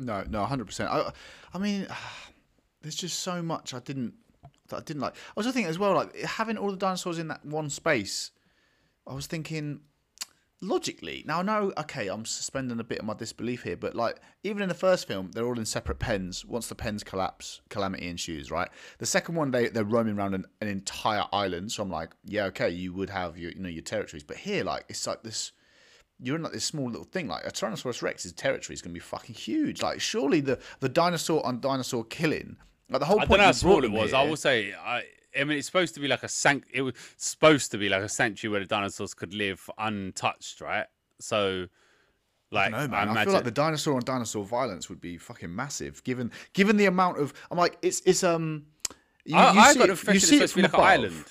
No, no, hundred percent. I, I mean, there's just so much I didn't that I didn't like. I was thinking as well, like having all the dinosaurs in that one space. I was thinking logically. Now I know, okay, I'm suspending a bit of my disbelief here, but like even in the first film, they're all in separate pens. Once the pens collapse, calamity ensues. Right. The second one, they they're roaming around an, an entire island. So I'm like, yeah, okay, you would have your you know your territories, but here, like it's like this you're in like this small little thing. Like a Tyrannosaurus Rex's territory is going to be fucking huge. Like surely the the dinosaur on dinosaur killing, like the whole point. I don't know how small it was. I will say, I, I mean, it's supposed to be like a sanct. It was supposed to be like a sanctuary where the dinosaurs could live untouched, right? So, like, I, man, I, imagine. feel like the dinosaur on dinosaur violence would be fucking massive, given given the amount of. I'm like, it's it's um. You, I, you I see got it- the impression it's it supposed to be from like an island.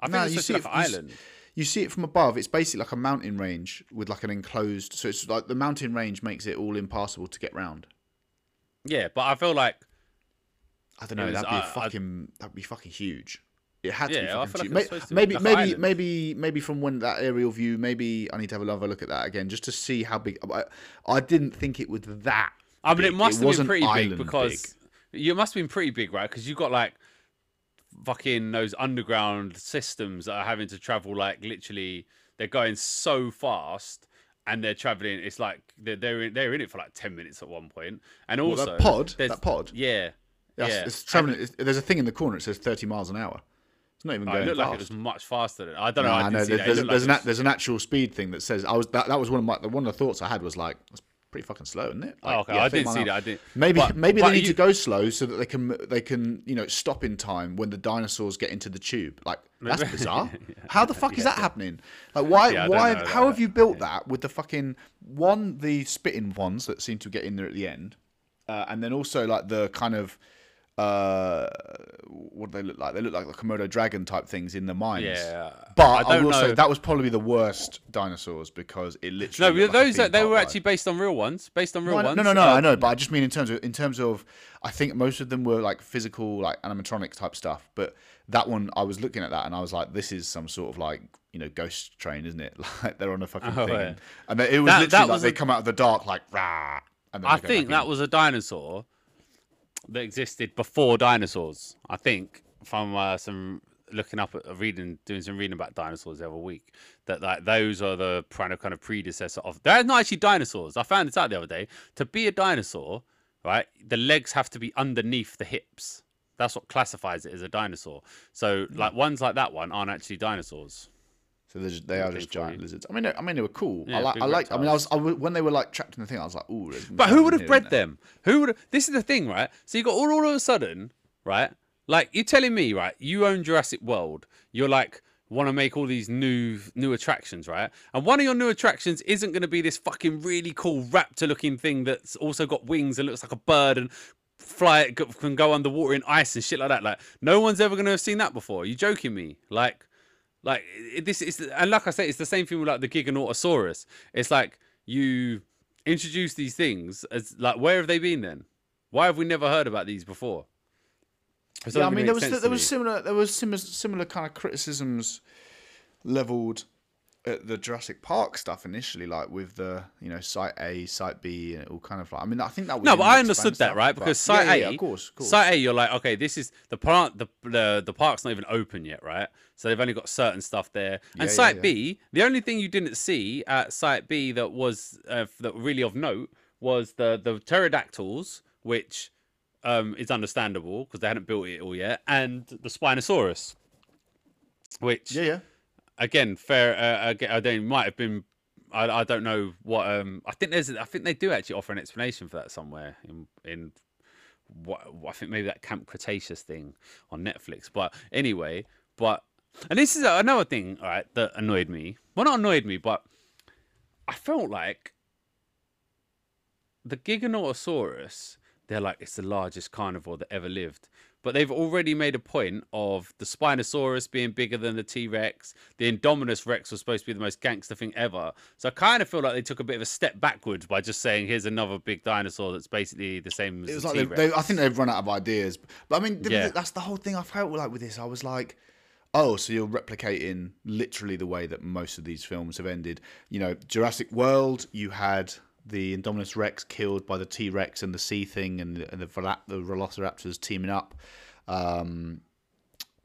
I think No, it's you supposed to be see like it- an island. You see it from above. It's basically like a mountain range with like an enclosed. So it's like the mountain range makes it all impassable to get round. Yeah, but I feel like I don't know. was- that'd be I- I- fucking. That'd be fucking huge. It had to Yeah, be I fucking like huge. it to be maybe, like maybe, maybe, maybe from when that aerial view. Maybe I need to have another look at that again, just to see how big. I, I didn't think it was that. I mean, it big. must have been pretty big because you must have been pretty big, right? Because you got like fucking those underground systems that are having to travel like literally. They're going so fast. And they're traveling. It's like they're they're in, they're in it for like ten minutes at one point. And Well, also that pod, that pod. yeah, That's, yeah. it's traveling. It's, there's a thing in the corner. It says 30 miles an hour. It's not even Oh, going it looked fast. like it was much faster than I don't know. No, I, know. There's, there's, there's like an was- there's an actual speed thing that says I was that, that was one of my one of the thoughts I had was like that's pretty fucking slow, isn't it? Like, Oh, okay, yeah, I 30 didn't see that. I didn't. Maybe But- maybe but they need you- to go slow so that they can they can you know stop in time when the dinosaurs get into the tube. Like that's bizarre. How the fuck is that happening? Like why Yeah, why know how have you built that with the fucking one the spitting ones that seem to get in there at the end, uh, and then also like the kind of. Uh, what do they look like? They look like the Komodo dragon type things in the mines. Yeah, But I I, will say that was probably the worst dinosaurs because it No, literally. looked like a those they were actually based on real ones. Based on real No, ones. no, no, no. I know, but I just mean in terms of in terms of, I think most of them were like physical, like animatronic type stuff. But that one, I was looking at that and I was like, this is some sort of like you know ghost train, isn't it? Like they're on a fucking Oh, thing, yeah. and, it was That- literally that like was they come out of the dark like rah. I think that was a dinosaur that existed before dinosaurs. I think from uh, some looking up at reading, doing some reading about dinosaurs every week, that like those are the kind of kind of predecessor of. They're not actually dinosaurs. I found this out the other day. To be a dinosaur, right, the legs have to be underneath the hips. That's what classifies it as a dinosaur. So Hmm. like ones like that one aren't actually dinosaurs. So they're just, they are just giant lizards. I mean, they- I mean they were cool. Yeah, I like. I like. I mean, I was. I when they were like trapped in the thing, I was like, ooh. But who would have bred them? Who would? This is the thing, right? So you got all, all of a sudden, right? Like you're telling me, right? You own Jurassic World. You're like want to make all these new new attractions, right? And one of your new attractions isn't going to be this fucking really cool raptor-looking thing that's also got wings and looks like a bird and fly go- can go underwater in ice and shit like that. Like no one's ever going to have seen that before. Are you joking me? Like like it- this is and like I say, it's the same thing with like the Giganotosaurus. It's like you introduce these things as like where have they been then? Why have we never heard about these before? Yeah, I mean, there was there was similar there was similar similar kind of criticisms leveled at the Jurassic Park stuff initially, like with the you know Site A, Site B, and it all kind of like. I mean, I think that was No, but I understood that, stuff, right? Because site yeah, A, yeah, of course, of course. site A, you're like, okay, this is the plant, the the the park's not even open yet, right? So they've only got certain stuff there. And yeah, site. B, the only thing you didn't see at site B that was uh, that really of note was the the pterodactyls, which um, is understandable because they hadn't built it all yet, and the Spinosaurus, which yeah, yeah. Again, fair. Uh, again, I don't might have been. I, I don't know what. Um, I think there's. I think they do actually offer an explanation for that somewhere in in. What I think maybe that Camp Cretaceous thing on Netflix. But anyway, but and this is another thing, all right, that annoyed me. Well, not annoyed me, but I felt like the Giganotosaurus. They're like it's the largest carnivore that ever lived. But they've already made a point of the Spinosaurus being bigger than the T Rex. The Indominus Rex was supposed to be the most gangster thing ever. So I kind of feel like they took a bit of a step backwards by just saying, here's another big dinosaur that's basically the same as It was the like T they, Rex. they, I think they've run out of ideas. But I mean, th- Yeah. that's the whole thing I felt like with this. I was like, oh, so you're replicating literally the way that most of these films have ended. You know, Jurassic World, you had the Indominus Rex killed by the T Rex and the Sea Thing and, the- and the, the Velociraptors teaming up. Um,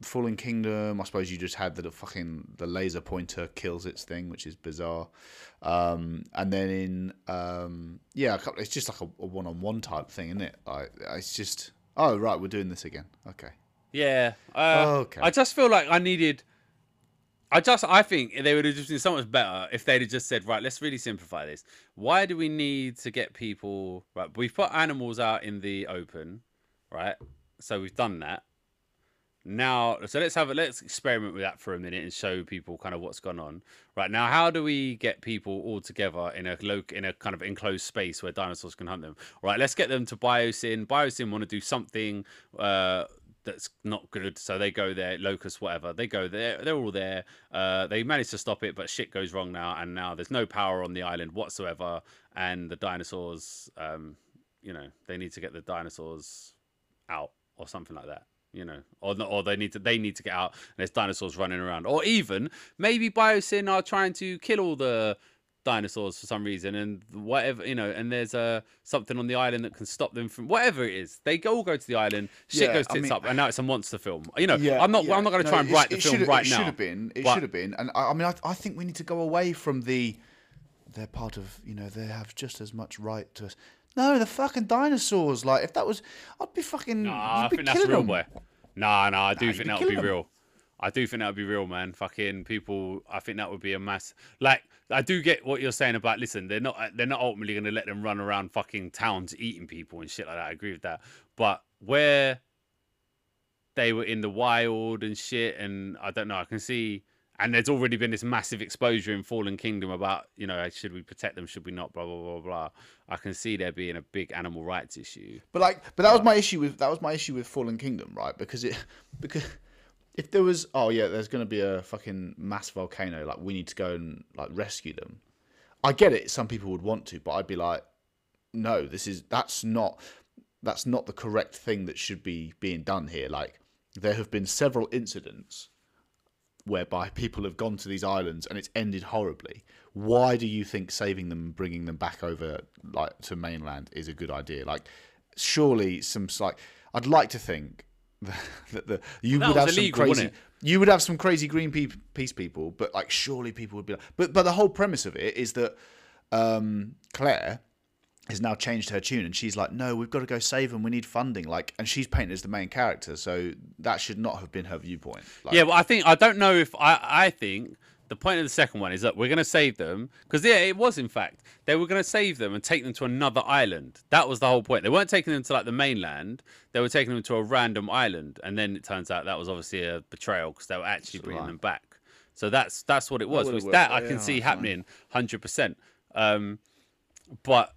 Fallen Kingdom, I suppose you just had that the fucking the laser pointer kills its thing, which is bizarre. Um, and then in um, yeah, a couple, it's just like a, a one-on-one type thing, isn't it? Like it's just oh right, we're doing this again. Okay, Yeah. Uh, Okay. I just feel like I needed. I just I think they would have just been so much better if they'd have just said, right, let's really simplify this. Why do we need to get people right? We've put animals out in the open, right? So we've done that. Now, so let's have a let's experiment with that for a minute and show people kind of what's gone on. Right now, how do we get people all together in a loc in a kind of enclosed space where dinosaurs can hunt them? Right, let's get them to Biosyn. Biosyn want to do something uh, that's not good, so they go there. Locust, whatever, they go there. They're all there. Uh, they manage to stop it, but shit goes wrong now, and now there's no power on the island whatsoever, and the dinosaurs, um, you know, they need to get the dinosaurs out or something like that you know or or they need to they need to get out and there's dinosaurs running around or even maybe biosyn are trying to kill all the dinosaurs for some reason and whatever you know and there's uh, something on the island that can stop them from whatever it is they go all go to the island shit Yeah, goes I tits mean- up and now it's a monster film you know yeah, i'm not yeah. i'm not going to No, try and write the film right it now should have been. It should have been, and I, I mean, I, I think we need to go away from the. They're part of, you know, they have just as much right to us. No, the fucking dinosaurs. Like, if that was, I'd be fucking. Nah, I be think that's real, them. boy. Nah, nah, I do you'd think that would be killing 'em. real. I do think that would be real, man. Fucking people. I think that would be a mass. Like, I do get what you're saying about. Listen, they're not. They're not ultimately going to let them run around fucking towns eating people and shit like that. I agree with that. But where they were in the wild and shit, and I don't know. I can see. And there's already been this massive exposure in Fallen Kingdom about, you know, should we protect them, should we not, blah blah blah blah. I can see there being a big animal rights issue. But like, but that was my issue with that was my issue with Fallen Kingdom, right? Because it, because if there was, oh yeah, there's going to be a fucking mass volcano, like we need to go and like rescue them. I get it. Some people would want to, but I'd be like, no, this is that's not that's not the correct thing that should be being done here. Like there have been several incidents whereby people have gone to these islands and it's ended horribly. Why do you think saving them and bringing them back over like to mainland is a good idea? Like surely some like I'd like to think that the you That would have some crazy you would have some crazy Greenpeace people, but like surely people would be like, but but the whole premise of it is that um, Claire has now changed her tune and she's like, no, we've got to go save them. We need funding. Like, and she's painted as the main character, so that should not have been her viewpoint. Like, Yeah, well, I think I don't know if I. I think the point of the second one is that we're going to save them because yeah, it was in fact they were going to save them and take them to another island. That was the whole point. They weren't taking them to like the mainland. They were taking them to a random island, and then it turns out that was obviously a betrayal because they were actually bringing them back. So that's that's what it was. worked. that I Yeah, can see that's fine. happening hundred percent. Um, but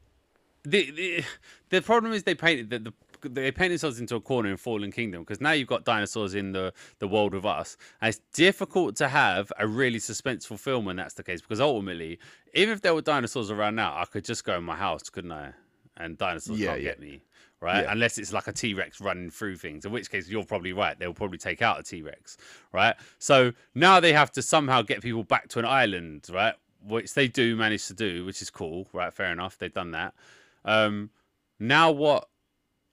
the, the the problem is they painted the, the they paint themselves into a corner in Fallen Kingdom because now you've got dinosaurs in the the world with us, and it's difficult to have a really suspenseful film when that's the case because ultimately, even if there were dinosaurs around now, I could just go in my house, couldn't I? And dinosaurs Yeah, can't yeah. get me. right? Yeah. Unless it's like a T Rex running through things, in which case you're probably right. They'll probably take out a T Rex, right? So now they have to somehow get people back to an island, right? Which they do manage to do, which is cool, right? Fair enough. They've done that. Um, now what?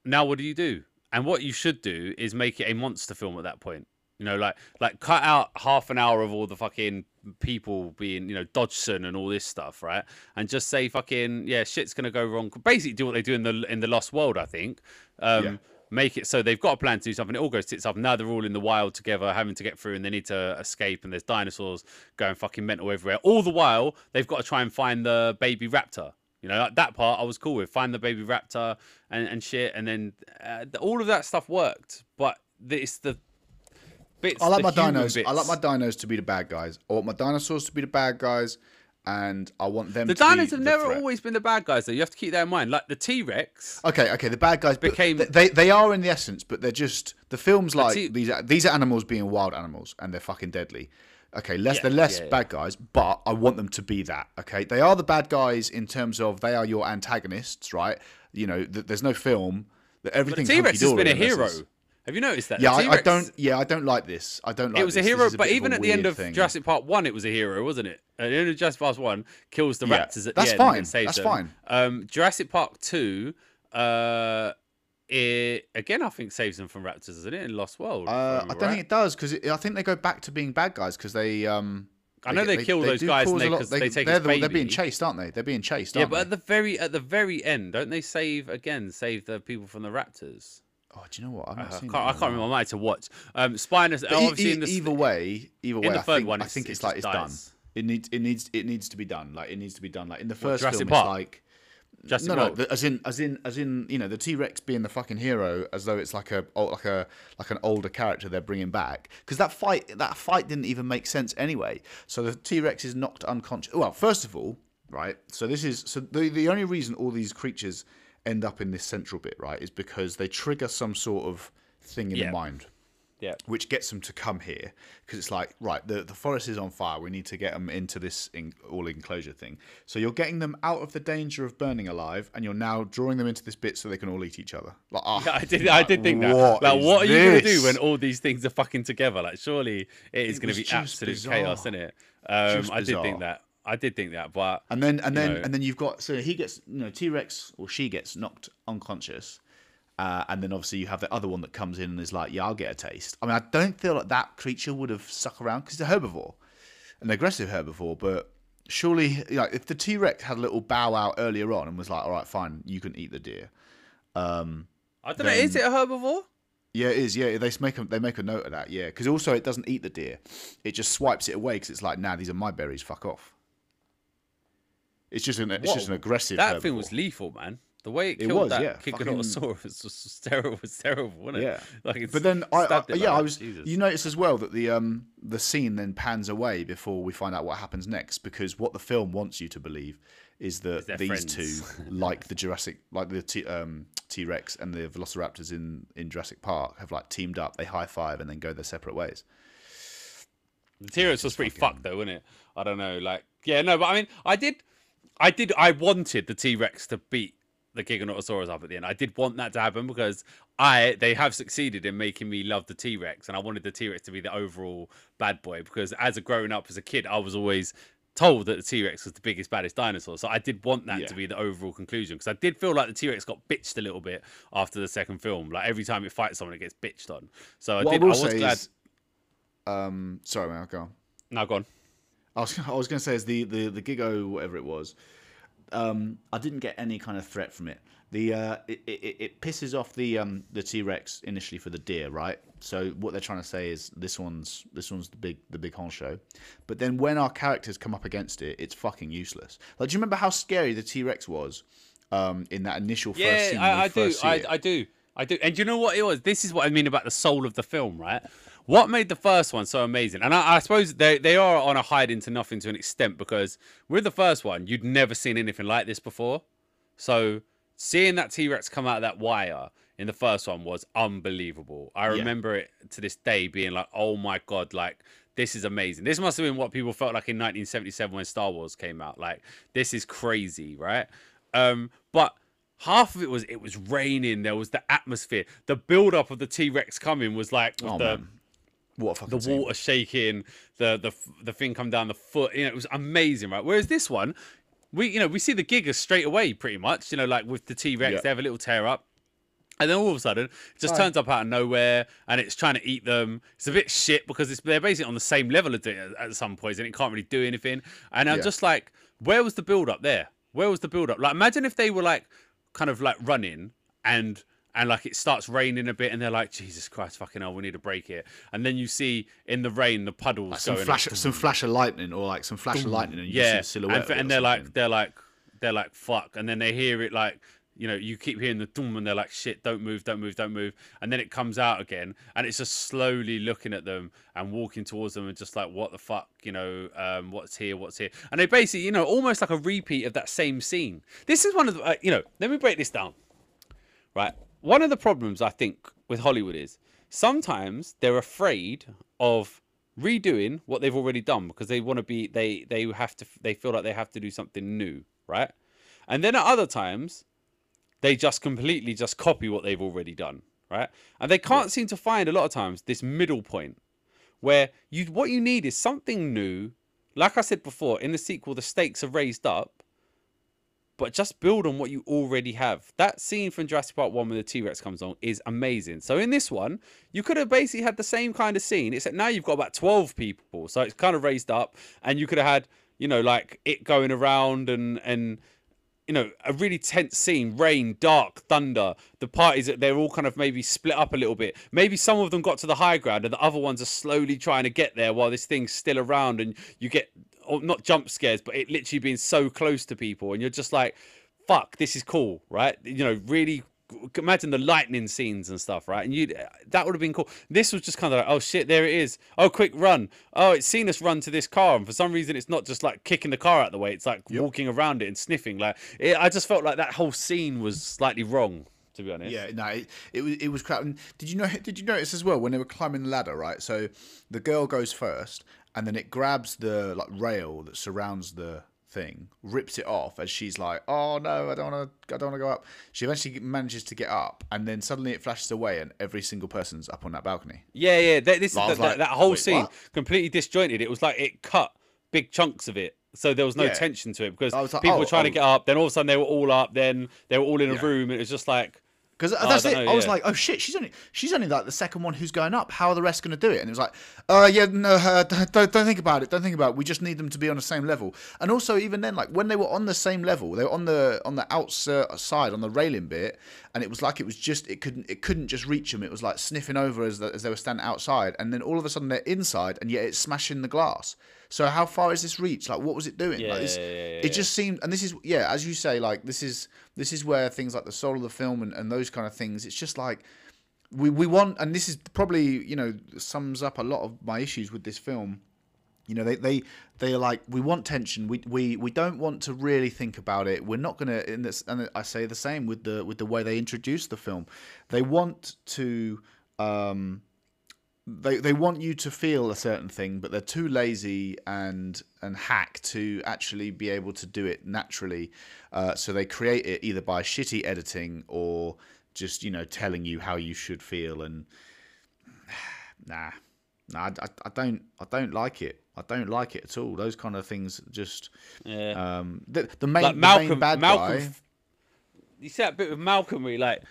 Now what do you do? And what you should do is make it a monster film at that point. You know, like like cut out half an hour of all the fucking people being, you know, Dodgson and all this stuff, right? And just say fucking yeah, shit's gonna go wrong. Basically, do what they do in the in the Lost World, I think. Um, Yeah. Make it so they've got a plan to do something. It all goes tits up. Now they're all in the wild together, having to get through, and they need to escape. And there's dinosaurs going fucking mental everywhere. All the while, they've got to try and find the baby raptor. You know, like that part I was cool with. Find the baby raptor and, and shit, and then uh, all of that stuff worked. But it's the bits. I like the my dinos. I like my dinos to be the bad guys. I want my dinosaurs to be the bad guys, and I want them. The to be dinos have the never threat. always been the bad guys, though. You have to keep that in mind. Like the T Rex. Okay, okay. The bad guys Became- they they are in the essence, but they're just the film's like see- these are these are animals being wild animals, and they're fucking deadly. Okay, less Yeah, they're less yeah, yeah. bad guys, but I want them to be that. Okay, they are the bad guys in terms of they are your antagonists, right? You know, th- there's no film that everything. T Rex has been a hero. Have you noticed that? Yeah, I, I, don't. Yeah, I don't like this. I don't like. It was a this. This hero, is but even at the end of thing. Jurassic Park One, it was a hero, wasn't it? At the end of Jurassic Park One, kills the raptors at that's the end. fine, And saves that's them. fine. Um, Jurassic Park Two, uh, it again I think saves them from raptors, isn't it? In Lost World. Uh, I don't think it does because I think they go back to being bad guys because they. Um, I know get- they kill those do guys cause a they- they take they're, the- they're being chased, aren't they? They're being chased. Yeah, but they? at the very at the very end, don't they save again? Save the people from the raptors. Oh, do you know what? I've I not can't. I can't remember. I might to watch. Um, Spinus. Obviously, e- in the either way, either way, in the I think, one, I it's- think it it's like it's done. It needs it needs it needs to be done. Like it needs to be done. Like in the first film, Park? it's like Jurassic no, no, World. the- as in as in as in you know the T Rex being the fucking hero, as though it's like a oh, like a like an older character they're bringing back. Because that fight that fight didn't even make sense anyway. So the T Rex is knocked unconscious. Well, first of all, right. So this is so the the only reason all these creatures end up in this central bit, right, is because they trigger some sort of thing in Yeah. the mind yeah. which gets them to come here because it's like right the, the forest is on fire we need to get them into this in, all enclosure thing so you're getting them out of the danger of burning alive and you're now drawing them into this bit so they can all eat each other like ah, I did. I did think that. what like, what are you gonna do when all these things are fucking together? Like, surely it is gonna be absolute bizarre. chaos, isn't it? Um, I did think that. I did think that, but and then and then know. and then you've got so he gets you know t-rex or she gets knocked unconscious uh, and then obviously you have the other one that comes in and is like yeah i'll get a taste i mean i don't feel like that creature would have stuck around because it's a herbivore an aggressive herbivore but surely like, if the t-rex had a little bow out earlier on and was like all right fine you can eat the deer um, I don't know. Is it a herbivore? yeah, it is. Yeah, they make a, they make a note of that. Yeah, because also it doesn't eat the deer; it just swipes it away because it's like, nah, these are my berries. Fuck off. It's just an it's just an aggressive. That thing was lethal, man. The way it It killed was, that yeah, Kikanosaurus was, was terrible. Was terrible, wasn't it? Yeah. Like, it's But then I, I yeah, like I was. Jesus. You notice as well that the um the scene then pans away before we find out what happens next because what the film wants you to believe is that these friends. two, like the Jurassic, like the T, um, T Rex and the Velociraptors in in Jurassic Park, have like teamed up. They high five and then go their separate ways. The T-Rex was pretty fucked though, wasn't it? I don't know. Like, yeah, no, but I mean, I did, I did, I wanted the T-Rex to beat the Giganotosaurus up at the end. I did want that to happen because I, they have succeeded in making me love the T-Rex, and I wanted the T-Rex to be the overall bad boy because as a growing up as a kid, I was always told that the T-Rex was the biggest, baddest dinosaur. So I did want that Yeah. to be the overall conclusion because I did feel like the T-Rex got bitched a little bit after the second film. Like every time it fights someone, it gets bitched on. So I What did. I I, was glad. is, um, sorry, man, go on. Now gone. I was I was going to say is the the the Gigo whatever it was. Um, I didn't get any kind of threat from it. The uh, it, it, it pisses off the um the T Rex initially for the deer, right? So what they're trying to say is this one's this one's the big the big honcho, but then when our characters come up against it, it's fucking useless. Like, do you remember how scary the T Rex was? Um, in that initial first scene, we I, I do. I. I do. I do. And do you know what it was? This is what I mean about the soul of the film, right? What made the first one so amazing? And I, I suppose they they are on a hide into nothing to an extent because with the first one, you'd never seen anything like this before. So seeing that T Rex come out of that wire in the first one was unbelievable. I remember it to this day being like, oh my god, like this is amazing. This must have been what people felt like in 1977 when Star Wars came out. Like this is crazy, right? Um, but half of it was it was raining. There was the atmosphere. The build up of the T Rex coming was like with Oh, the man. What a fucking the scene. water shaking, the the the thing come down the foot. You know, it was amazing, right? Whereas this one, we you know we see the giggers straight away, pretty much. You know, like with the T Rex, Yeah. they have a little tear up. And then all of a sudden, it just Right. turns up out of nowhere, and it's trying to eat them. It's a bit shit because it's, they're basically on the same level as it at- at some points, and it can't really do anything. And I'm Yeah. just like, where was the build up there? Where was the build up? Like, imagine if they were like, kind of like running, and and like it starts raining a bit, and they're like, Jesus Christ, fucking hell, we need to break it. And then you see in the rain the puddles some going. flash, some flash of lightning, or like some flash of lightning, and you see yeah, the silhouette. and, and they're like, they're like, they're like, fuck, and then they hear it like. You know, you keep hearing the doom, and they're like, "Shit! Don't move! Don't move! Don't move!" And then it comes out again, and it's just slowly looking at them and walking towards them, and just like, "What the fuck?" You know, um, what's here? What's here? And they basically, you know, almost like a repeat of that same scene. This is one of the, uh, you know, let me break this down right? One of the problems I think with Hollywood is sometimes they're afraid of redoing what they've already done because they want to be they they have to they feel like they have to do something new, right? And then at other times they just completely just copy what they've already done, right? And they can't seem to find a lot of times this middle point where you what you need is something new. Like I said before, in the sequel the stakes are raised up but just build on what you already have. That scene from Jurassic Park 1 when the T Rex comes on is amazing. So in this one, you could have basically had the same kind of scene, except now you've got about 12 people. So it's kind of raised up, and you could have had, you know, like it going around and, and, you know, a really tense scene, rain, dark, thunder. The parties that they're all kind of maybe split up a little bit. Maybe some of them got to the high ground and the other ones are slowly trying to get there while this thing's still around and you get or not jump scares, but it literally being so close to people and you're just like, fuck, this is cool, right? You know, really imagine the lightning scenes and stuff, right? And you that would have been cool. This was just kind of like, oh shit, there it is. Oh, quick run. Oh, it's seen us run to this car, and for some reason, it's not just like kicking the car out the way. It's like walking around it and sniffing. Like it, I just felt like that whole scene was slightly wrong, to be honest. Yeah, no, it, it was it was crap. And did you know? Did you notice as well when they were climbing the ladder? Right, so the girl goes first, and then it grabs the like rail that surrounds the thing, rips it off as she's like, "Oh no, I don't want to, I don't want to go up." She eventually manages to get up, and then suddenly it flashes away, and every single person's up on that balcony. Yeah, yeah. That, this that, that, like, that whole scene what? completely disjointed. It was like it cut big chunks of it, so there was no Yeah. tension to it because like, people oh, were trying to oh. get up. Then all of a sudden they were all up. Then they were all in a Yeah. room. And it was just like, Because I that's don't it. know, I was yeah. like, oh shit, she's only she's only like the second one who's going up. How are the rest going to do it? And it was like, uh, yeah, no, uh, don't, don't think about it. Don't think about it. We just need them to be on the same level. And also, even then, like when they were on the same level, they were on the on the outside on the railing bit, and it was like it was just it couldn't it couldn't just reach them. It was like sniffing over as, the, as they were standing outside, and then all of a sudden they're inside, and yet it's smashing the glass. So how far is this reach? Like, what was it doing? Yeah, like, yeah, yeah, it just seemed, and this is yeah, as you say, like this is this is where things like the soul of the film and, and those kind of things. It's just like we we want, and this is probably you know sums up a lot of my issues with this film. You know, they they they are like we want tension. We we we don't want to really think about it. We're not gonna. In this, and I say the same with the with the way they introduce the film. They want to. Um, they they want you to feel a certain thing, but they're too lazy and and hack to actually be able to do it naturally. Uh, so they create it either by shitty editing or just you know telling you how you should feel. And nah, nah, I, I don't I don't like it. I don't like it at all. Those kind of things just yeah. um the the main, like the main bad Malcolm. guy. You see that bit with Malcolm where he like,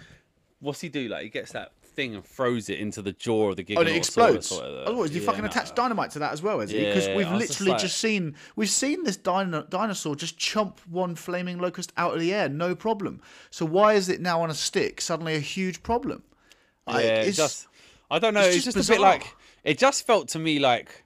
what's he do? Like he gets that thing and throws it into the jaw of the Giganotosaurus. Oh, it explodes. Otherwise, you Yeah, fucking no. attach dynamite to that as well, is it? Because we've was just literally like- just seen we've seen this dino- dinosaur just chomp one flaming locust out of the air, no problem. So why is it now on a stick suddenly a huge problem? Yeah, Like, it it's just I don't know. it's It's, just just, a bit like it just felt to me like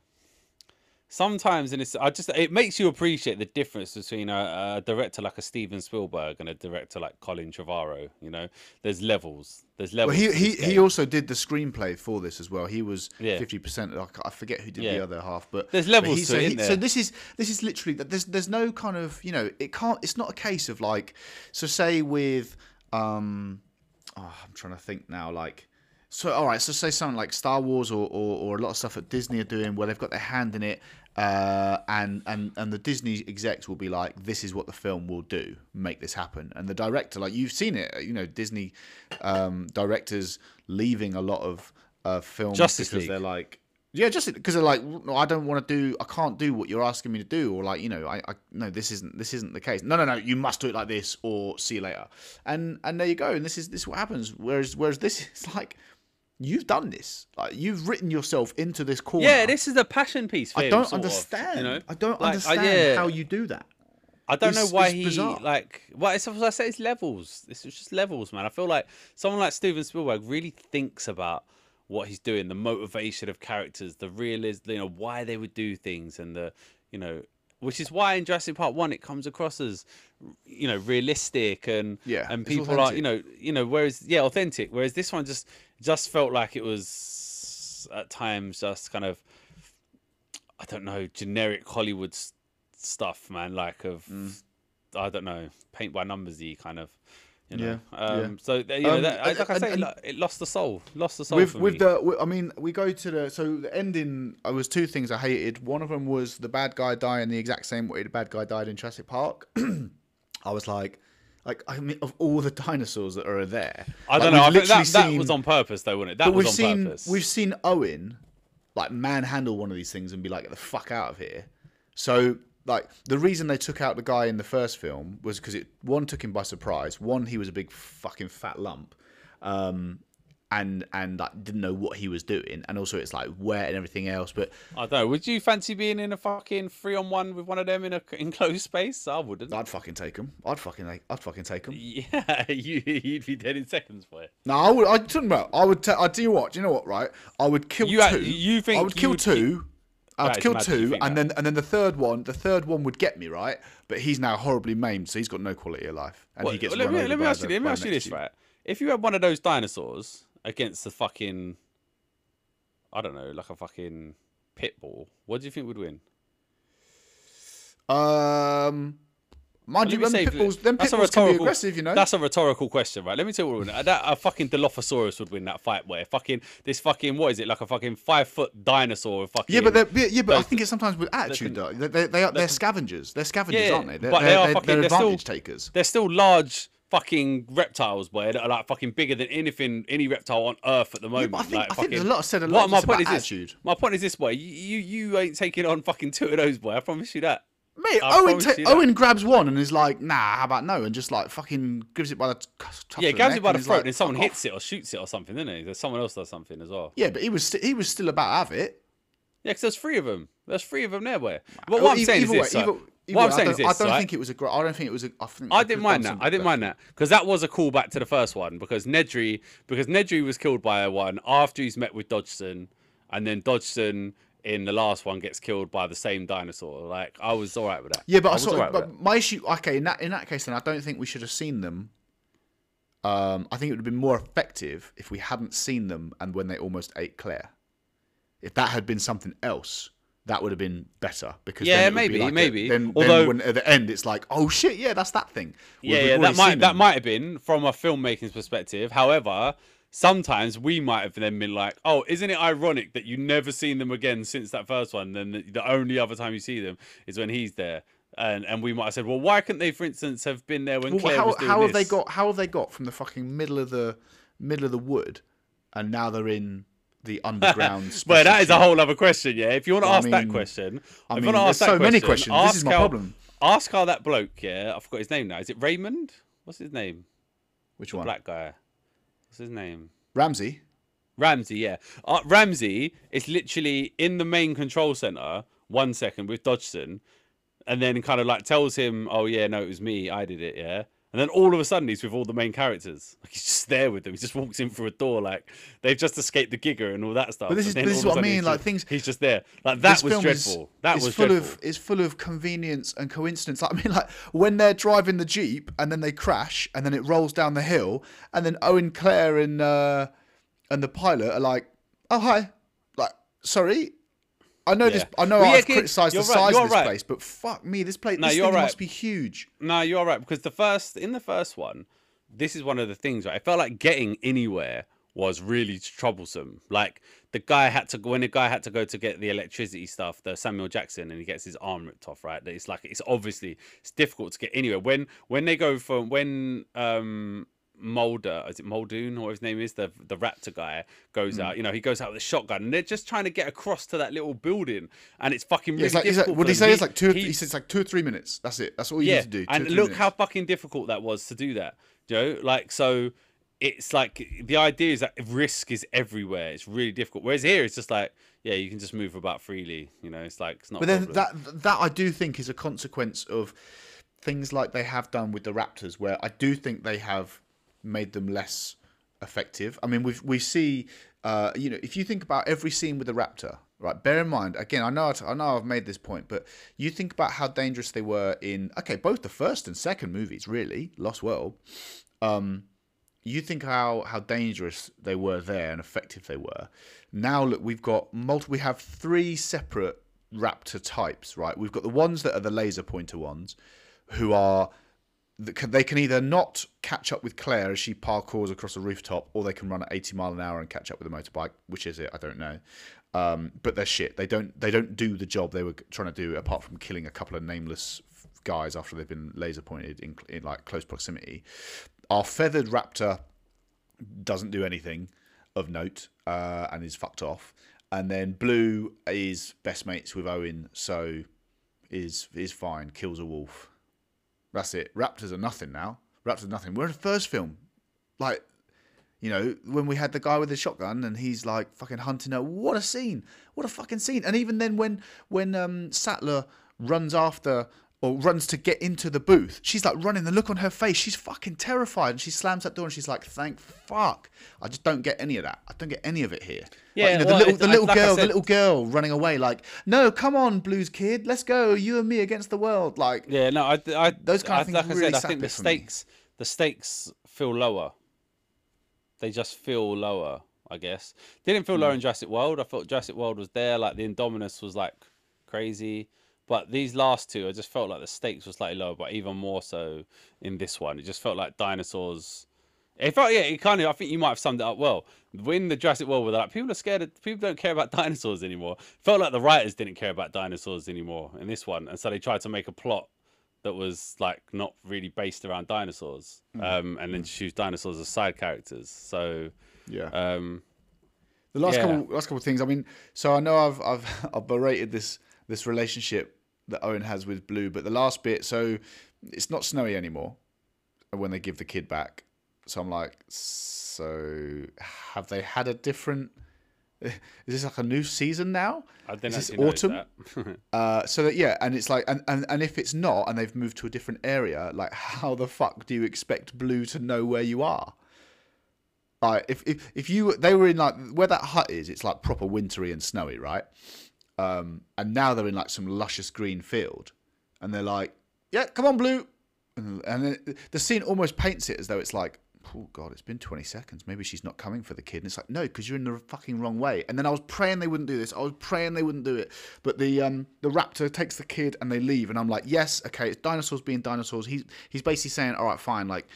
sometimes, and it's I just it makes you appreciate the difference between a, a director like a Steven Spielberg and a director like Colin Trevorrow. You know, there's levels. There's Well, levels. he he, he also did the screenplay for this as well. He was Yeah. fifty percent. I forget who did Yeah. the other half, but There's but levels he- to so he- isn't So this is this is literally that. There's there's no kind of you know it can't. It's not a case of like so say with um oh, I'm trying to think now like. So all right, so say something like Star Wars or, or, or a lot of stuff that Disney are doing where they've got their hand in it, Uh, and and and the Disney execs will be like, "This is what the film will do. Make this happen." And the director, like you've seen it, you know, Disney um, directors leaving a lot of uh, films Justice because League. they're like, yeah, just because they're like, no, I don't want to do, I can't do what you're asking me to do, or like, you know, I, I no, this isn't this isn't the case. No, no, no, you must do it like this, or see you later. And and there you go. And this is this is what happens. Whereas whereas this is like. You've done this. Like you've written yourself into this corner. Yeah, this is a passion piece. For I him, don't sort of, understand. you know, I don't Like, I- understand yeah. how you do that. I don't know why it's he bizarre. like. Well, it's as I say, it's levels. This is just levels, man. I feel like someone like Steven Spielberg really thinks about what he's doing, the motivation of characters, the realism, you know, why they would do things, and the, you know, which is why in Jurassic Park one it comes across as, you know, realistic and Yeah, and people are you know you know whereas yeah authentic whereas this one just just felt like it was at times just kind of I don't know generic Hollywood s- stuff, man. Like of Mm. I don't know paint by numbersy kind of. You know. Yeah, um, yeah. So you know, Um, that, and- like I say, and- it lost the soul. Lost the soul with with the I mean we go to the so the ending I was two things I hated one of them was the bad guy dying the exact same way the bad guy died in Jurassic Park I was like like I mean of all the dinosaurs that are there I don't know. I think that, literally that seen- was on purpose, though, wasn't it? That but was we've on seen purpose. we've seen Owen like manhandle one of these things and be like get the fuck out of here so like the reason they took out the guy in the first film was because it one took him by surprise one he was a big fucking fat lump um and and like didn't know what he was doing and also it's like wet and everything else but I don't know. Would you fancy being in a fucking three on one with one of them in a enclosed space? I wouldn't. I'd fucking take him. I'd fucking like, I'd fucking take him. Yeah, you, you'd be dead in seconds for it. No, I would. I'm talking about. I would. Ta- I do you what? Do you know what? Right? I would kill You two. you think I would kill would two. I'd kill mad that you two, and that. then and then the third one. The third one would get me right, but he's now horribly maimed, so he's got no quality of life, and What- he gets let me let me ask you. Let me ask you this, right? If you had one of those dinosaurs against the fucking, I don't know, like a fucking pit bull, what do you think would win? Um, mind you, them say- pit bulls, them pit bulls can be aggressive, you know. That's a rhetorical question, right? Let me tell you what would win. That, a fucking Dilophosaurus would win that fight. Where fucking this fucking what is it like a fucking five foot dinosaur? Fucking yeah, but yeah, but I think it's sometimes with attitude though. They, they, they are, they're scavengers. They're scavengers, Yeah, aren't they? They're, but they they're, are they're, fucking- they're they're still- advantage takers. they're still large fucking reptiles, boy. That are like fucking bigger than anything, any reptile on Earth at the moment. but I think- like, I think there's a lot said a What lot my just point is about this. attitude. My point is this, boy. You, you you ain't taking on fucking two of those, boy. I promise you that. Mate, I Owen, ta- Owen grabs one and is like, "Nah, how about no?" And just like fucking gives it by the t- Yeah, the grabs it by the throat, like, and someone hits off." it or shoots it or something, isn't it? There's someone else does something as well. Yeah, but he was st- he was still about to have it. Yeah, because there's three of them. There's three of them there, boy. But Well, what oh, I'm e- saying is this. way, either what I'm saying is this. I don't right? think it was a. Gr- I don't think it was a. I, I didn't mind that. I didn't mind that because that was a callback to the first one because Nedry because Nedry was killed by a one after he's met with Dodgson, and then Dodgson in the last one gets killed by the same dinosaur. Like I was all right with that. Yeah, but I, alright of, with but my issue. Okay, in that in that case, then I don't think we should have seen them. Um, I think it would have been more effective if we hadn't seen them and when they almost ate Claire. If that had been something else, that would have been better because Yeah, then it would be maybe, a- maybe. then, Although- then at the end, it's like, oh shit, yeah, that's that thing. Yeah, We've yeah, already that might that might have been from a filmmaking's perspective. However, sometimes we might have then been like, "Oh, isn't it ironic that you never seen them again since that first one? Then the, the only other time you see them is when he's there." And and we might have said, "Well, why couldn't they, for instance, have been there when Well, Claire how, was doing how have they got? How have they got from the fucking middle of the middle of the wood, and now they're in the underground? Well, that is a whole other question, yeah. If you want to Well, I ask that question, I if mean, you want to ask that so many questions. This is ask my how- problem. Ask how that bloke, yeah, I forgot his name now. Is it Raymond? What's his name? Which one? Black guy. What's his name? Ramsay. Ramsay, yeah. Uh, Ramsay is literally in the main control center one second with Dodgson, and then kind of like tells him, "Oh yeah, no, it was me. I did it." Yeah. And then all of a sudden he's with all the main characters. Like he's just there with them. He just walks in through a door like they've just escaped the Giga and all that stuff. But this is- this is what I mean, like, things- He's just there. Like that was dreadful. Is, that was full dreadful. of is full of convenience and coincidence. Like, I mean, like when they're driving the jeep and then they crash and then it rolls down the hill and then Owen Claire and uh, and the pilot are like, "Oh hi," like, sorry. I know this. I know Well, yeah, I've criticised the right, size of this right. place, but fuck me, this place. No, this you're thing right. must be huge. No, you're right because the first in the first one, this is one of the things. Right, I felt like getting anywhere was really troublesome. Like the guy had to when the guy had to go to get the electricity stuff, the Samuel Jackson, and he gets his arm ripped off. Right, it's like it's obviously it's difficult to get anywhere. When when they go from when um Mulder, is it Muldoon or what his name is, the the raptor guy goes hmm. out. You know, he goes out with a shotgun, and they're just trying to get across to that little building, and it's fucking really Yeah, it's like, difficult. like what he say? It's like two. Or he- he it's like two or three minutes. That's it. That's all you yeah, need to do. and look minutes. how fucking difficult that was to do that, Joe. Like so, it's like the idea is that risk is everywhere. It's really difficult. Whereas here, it's just like yeah, you can just move about freely. You know, it's like it's not. But then that that I do think is a consequence of things like they have done with the Raptors, where I do think they have made them less effective. I mean, we we see, uh, you know, if you think about every scene with the Raptor, right? Bear in mind, again, I know I know I've made this point, but you think about how dangerous they were in okay, both the first and second movies, really, Lost World. Um, you think how how dangerous they were there and effective they were. Now look, we've got multi. We have three separate raptor types, right? We've got the ones that are the laser pointer ones, who are they can either not catch up with Claire as she parkours across a rooftop, or they can run at eighty mile an hour and catch up with a motorbike. Which is it? I don't know. Um, but they're shit. They don't they don't do the job they were trying to do apart from killing a couple of nameless guys after they've been laser pointed in, in like close proximity. Our feathered raptor doesn't do anything of note uh, and is fucked off. And then Blue is best mates with Owen, so is is fine. Kills a wolf. That's it. Raptors are nothing now. Raptors are nothing. We're in the first film, like you know, when we had the guy with the shotgun and he's like fucking hunting her. What a scene! What a fucking scene! And even then, when when um, Sattler runs after or runs to get into the booth, she's like running. The look on her face, she's fucking terrified, and she slams that door and she's like, "Thank fuck!" I just don't get any of that. I don't get any of it here. Like, you know, well, the little, the little like I girl, the little girl running away, like, "No, come on, Blues kid, let's go. You and me against the world." Like, Yeah, no, I, I Those kind of things like I really said, I think the for me. stakes, the stakes feel lower. They just feel lower, I guess. Didn't feel Hmm. lower in Jurassic World. I thought Jurassic World was there, like the Indominus was like crazy, but these last two, I just felt like the stakes were slightly lower, but even more so in this one. It just felt like dinosaurs. It felt, yeah, it kind of. I think you might have summed it up well. When the Jurassic World were like, people are scared. Of, people don't care about dinosaurs anymore. Felt like the writers didn't care about dinosaurs anymore in this one, and so they tried to make a plot that was like not really based around dinosaurs, um, and then just use dinosaurs as side characters. So, yeah. um, The last Yeah. couple last couple of things. I mean, so I know I've I've I've berated this this relationship that Owen has with Blue, but the last bit, so it's not snowy anymore when they give the kid back. So I'm like, so have they had a different? Is this like a new season now? I didn't Is this autumn? that. Uh, so that yeah, and it's like, and, and and if it's not, and they've moved to a different area, like how the fuck do you expect Blue to know where you are? Like if if if you they were in like where that hut is, it's like proper wintry and snowy, right? Um, and now they're in like some luscious green field, and they're like, yeah, come on, Blue, and, and then the scene almost paints it as though it's like. Oh God! It's been twenty seconds. Maybe she's not coming for the kid. And it's like, no, because you're in the fucking wrong way. And then I was praying they wouldn't do this. I was praying they wouldn't do it. But the um the raptor takes the kid and they leave. And I'm like, yes, okay, it's dinosaurs being dinosaurs. He's he's basically saying, all right, fine, like,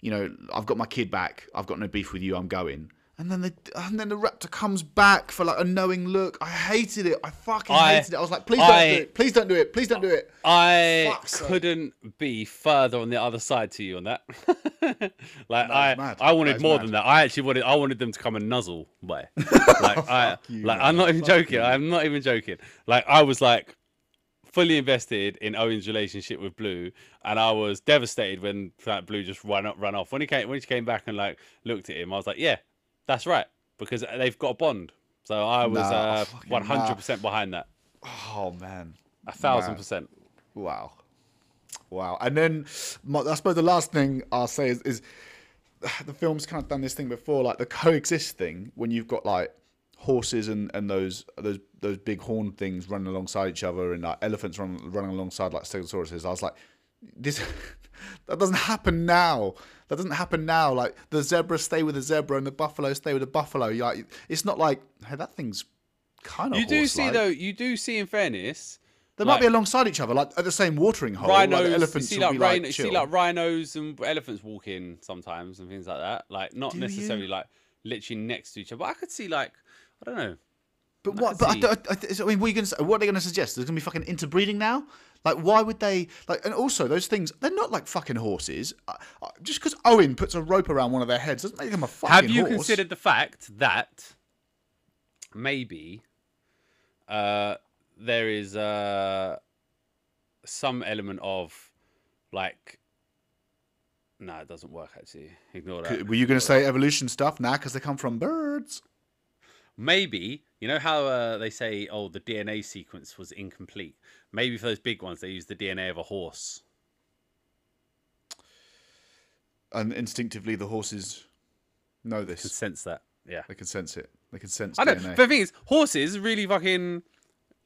you know, I've got my kid back. I've got no beef with you. I'm going. And then the and then the raptor comes back for like a knowing look. I hated it. I fucking I- hated it. I was like, please I- don't do it. Please don't do it. Please don't do it. I sake. couldn't be further on the other side to you on that. like I, mad. I wanted more mad. than that. I actually wanted, I wanted them to come and nuzzle by. Like I, you, like man. I'm not even Fuck joking. you. I'm not even joking. Like I was like fully invested in Owen's relationship with Blue, and I was devastated when like, Blue just ran up, ran off. When he came, when she came back and like looked at him, I was like, yeah, that's right, because they've got a bond. So I was Nah, uh, 100 percent behind that. Oh man. A thousand Mad. percent. Wow. Wow. And then my, I suppose the last thing I'll say is, is the film's kind of done this thing before, like the coexist thing, when you've got like horses and, and those those those big horn things running alongside each other and like elephants run, running alongside like stegosauruses. I was like, this that doesn't happen now. That doesn't happen now. Like the zebra stay with the zebra and the buffalo stay with the buffalo. Like it's not like hey that thing's kind of You do see though. You do see, in fairness, They like- might be alongside each other, like at the same watering hole. rhinos. like elephants see like, be rhino, like you see like rhinos and elephants walking sometimes and things like that. Like not Do necessarily you? like literally next to each other. But I could see like I don't know. But I what? But I, I, I mean, what are you going to? What are they going to suggest? There's going to be fucking interbreeding now. Like, why would they? Like, and also those things, they're not like fucking horses. Uh, uh, just because Owen puts a rope around one of their heads doesn't make them a fucking Have you horse. considered the fact that maybe uh, there is uh, some element of like no, it doesn't work actually. Ignore that. Were you going to say evolution stuff? Nah, because they come from birds. Maybe you know how uh, they say, "Oh, the DNA sequence was incomplete." Maybe for those big ones, they use the DNA of a horse. And instinctively, the horses know Can this. sense that. Yeah. They can sense it. They can sense I don't. DNA. But the thing is, horses really fucking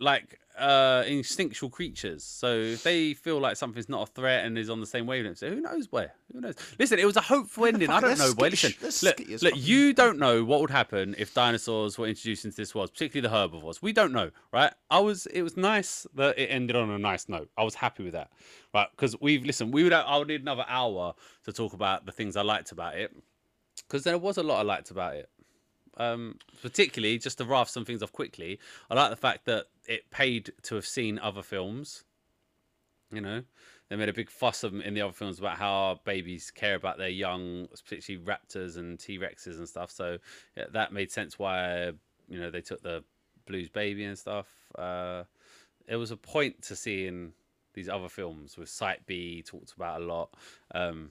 like uh instinctual creatures. So if they feel like something's not a threat and is on the same wavelength, so who knows where? Who knows? Listen, it was a hopeful ending. I don't know. Skittish- listen, look, look, you don't know what would happen if dinosaurs were introduced into this world, particularly the herbivores. We don't know, right? I was. It was nice that it ended on a nice note. I was happy with that, right? Because we've listened. We would. I would need another hour to talk about the things I liked about it, because there was a lot I liked about it um, particularly just to raft some things off quickly. I like the fact that it paid to have seen other films. You know, they made a big fuss of, in the other films about how babies care about their young, particularly raptors and T Rexes and stuff. So yeah, that made sense why you know they took the Blues baby and stuff. Uh, there was a point to seeing these other films with Site B talked about a lot. Um,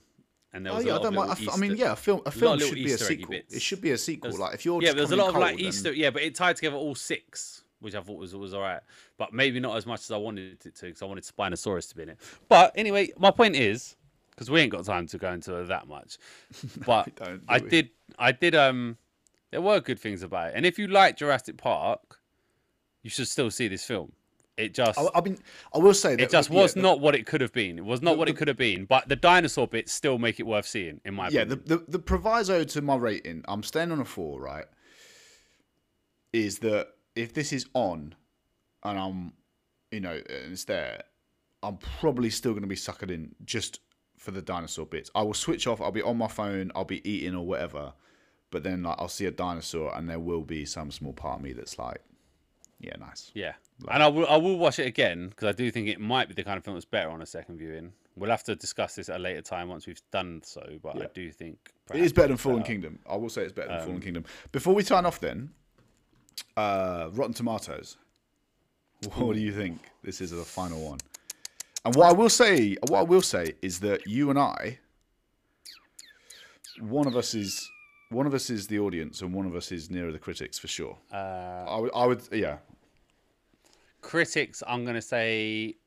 and there Oh yeah, a I lot don't of mind. I, f- I mean, yeah, a film, a film should be a Easter eggy sequel. It should be a sequel. There's- like if you're yeah, there's a lot of like and- Easter. Yeah, but it tied together all six, which I thought was was all right. But maybe not as much as I wanted it to, because I wanted Spinosaurus to be in it. But anyway, my point is, because we ain't got time to go into it that much. But do I we? did, I did. Um, there were good things about it, and if you like Jurassic Park, you should still see this film. It just. I, I mean, I will say that it just yeah, was the- not what it could have been. It was not what it could have been. But the dinosaur bits still make it worth seeing, in my Yeah, opinion. the, the the proviso to my rating, I'm staying on a four, right? Is that if this is on, and I'm, you know, and it's there, I'm probably still going to be suckered in just for the dinosaur bits. I will switch off. I'll be on my phone. I'll be eating or whatever, but then like I'll see a dinosaur, and there will be some small part of me that's like, yeah, nice. Yeah, and I will I will watch it again because I do think it might be the kind of film that's better on a second viewing. We'll have to discuss this at a later time once we've done so, but I do think It is better than Fallen Kingdom. I will say it's better than Um, Fallen Kingdom. Before we turn off, then, uh, Rotten Tomatoes. What do you think? This is the final one. And what I will say, what I will say is that you and I, one of us is one of us is the audience, and one of us is nearer the critics for sure. Uh, I would, I would, yeah. Critics, I'm gonna say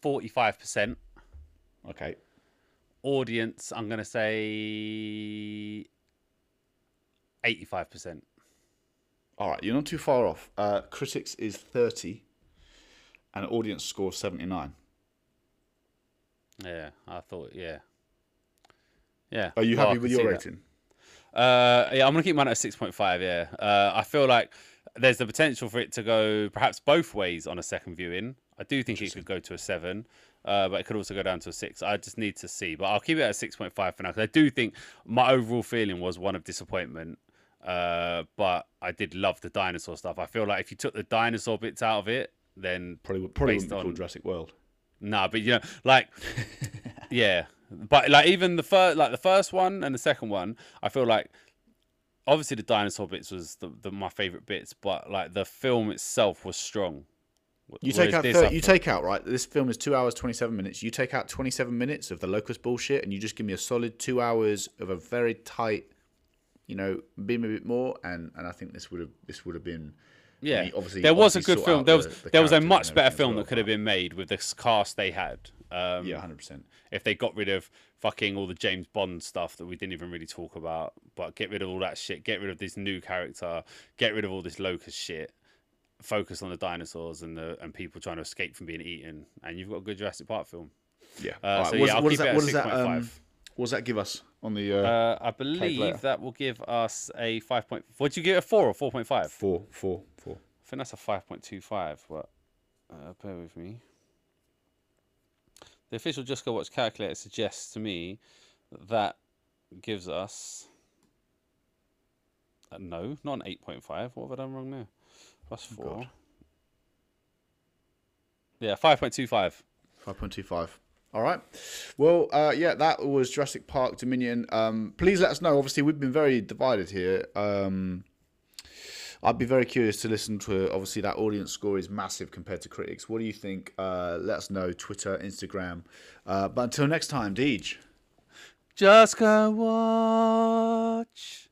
forty-five percent. Okay. Audience, I'm gonna say eighty-five percent. All right, you're not too far off. Uh, critics is thirty, and audience score seventy nine. Yeah, I thought. Yeah, yeah. Are you happy with your that. Uh, yeah, I'm gonna keep mine at six point five. Yeah, uh, I feel like there's the potential for it to go perhaps both ways on a second viewing. I do think it could go to a seven, uh, but it could also go down to a six. I just need to see, but I'll keep it at six point five for now because I do think my overall feeling was one of disappointment. Uh, but I did love the dinosaur stuff. I feel like if you took the dinosaur bits out of it, then Probably would- probably Based on- Jurassic World. Nah, but you know, like, yeah, but like even the first, like the first one and the second one, I feel like obviously the dinosaur bits was the, the my favorite bits, but like the film itself was strong. You Whereas take out this, thir- I you take out right. This film is two hours twenty seven minutes. You take out twenty seven minutes of the locust bullshit, and you just give me a solid two hours of a very tight, you know, beam a bit more, and and I think this would have this would have been. yeah. you obviously- there was a good film. There was the- the there was a much better film well, that could have been made with this cast they had. Um, Yeah, hundred percent. if they got rid of fucking all the James Bond stuff that we didn't even really talk about, but get rid of all that shit, get rid of this new character, get rid of all this locust shit, focus on the dinosaurs and the and people trying to escape from being eaten, and you've got a good Jurassic Park film. Yeah. Uh, All right, so what, yeah, I'll what keep does it that? at What does that? 6.5. Um, what does that give us on the uh, Uh, I believe that will give us a five point. Would you give it a four or four point five? four, four, four? I think that's a five point two five. But uh, bear with me. The official Just Go Watch calculator suggests to me that gives us. Uh, no, not an 8.5. What have I done wrong there? Plus 4. God. yeah, 5.25. 5.25. All right. Well, uh, yeah, that was Jurassic Park Dominion. Um, please let us know. Obviously, we've been very divided here. Um, I'd be very curious to listen to. Obviously, that audience score is massive compared to critics. What do you think? Uh, let us know. Twitter, Instagram. Uh, but until next time, Deej. Just go watch.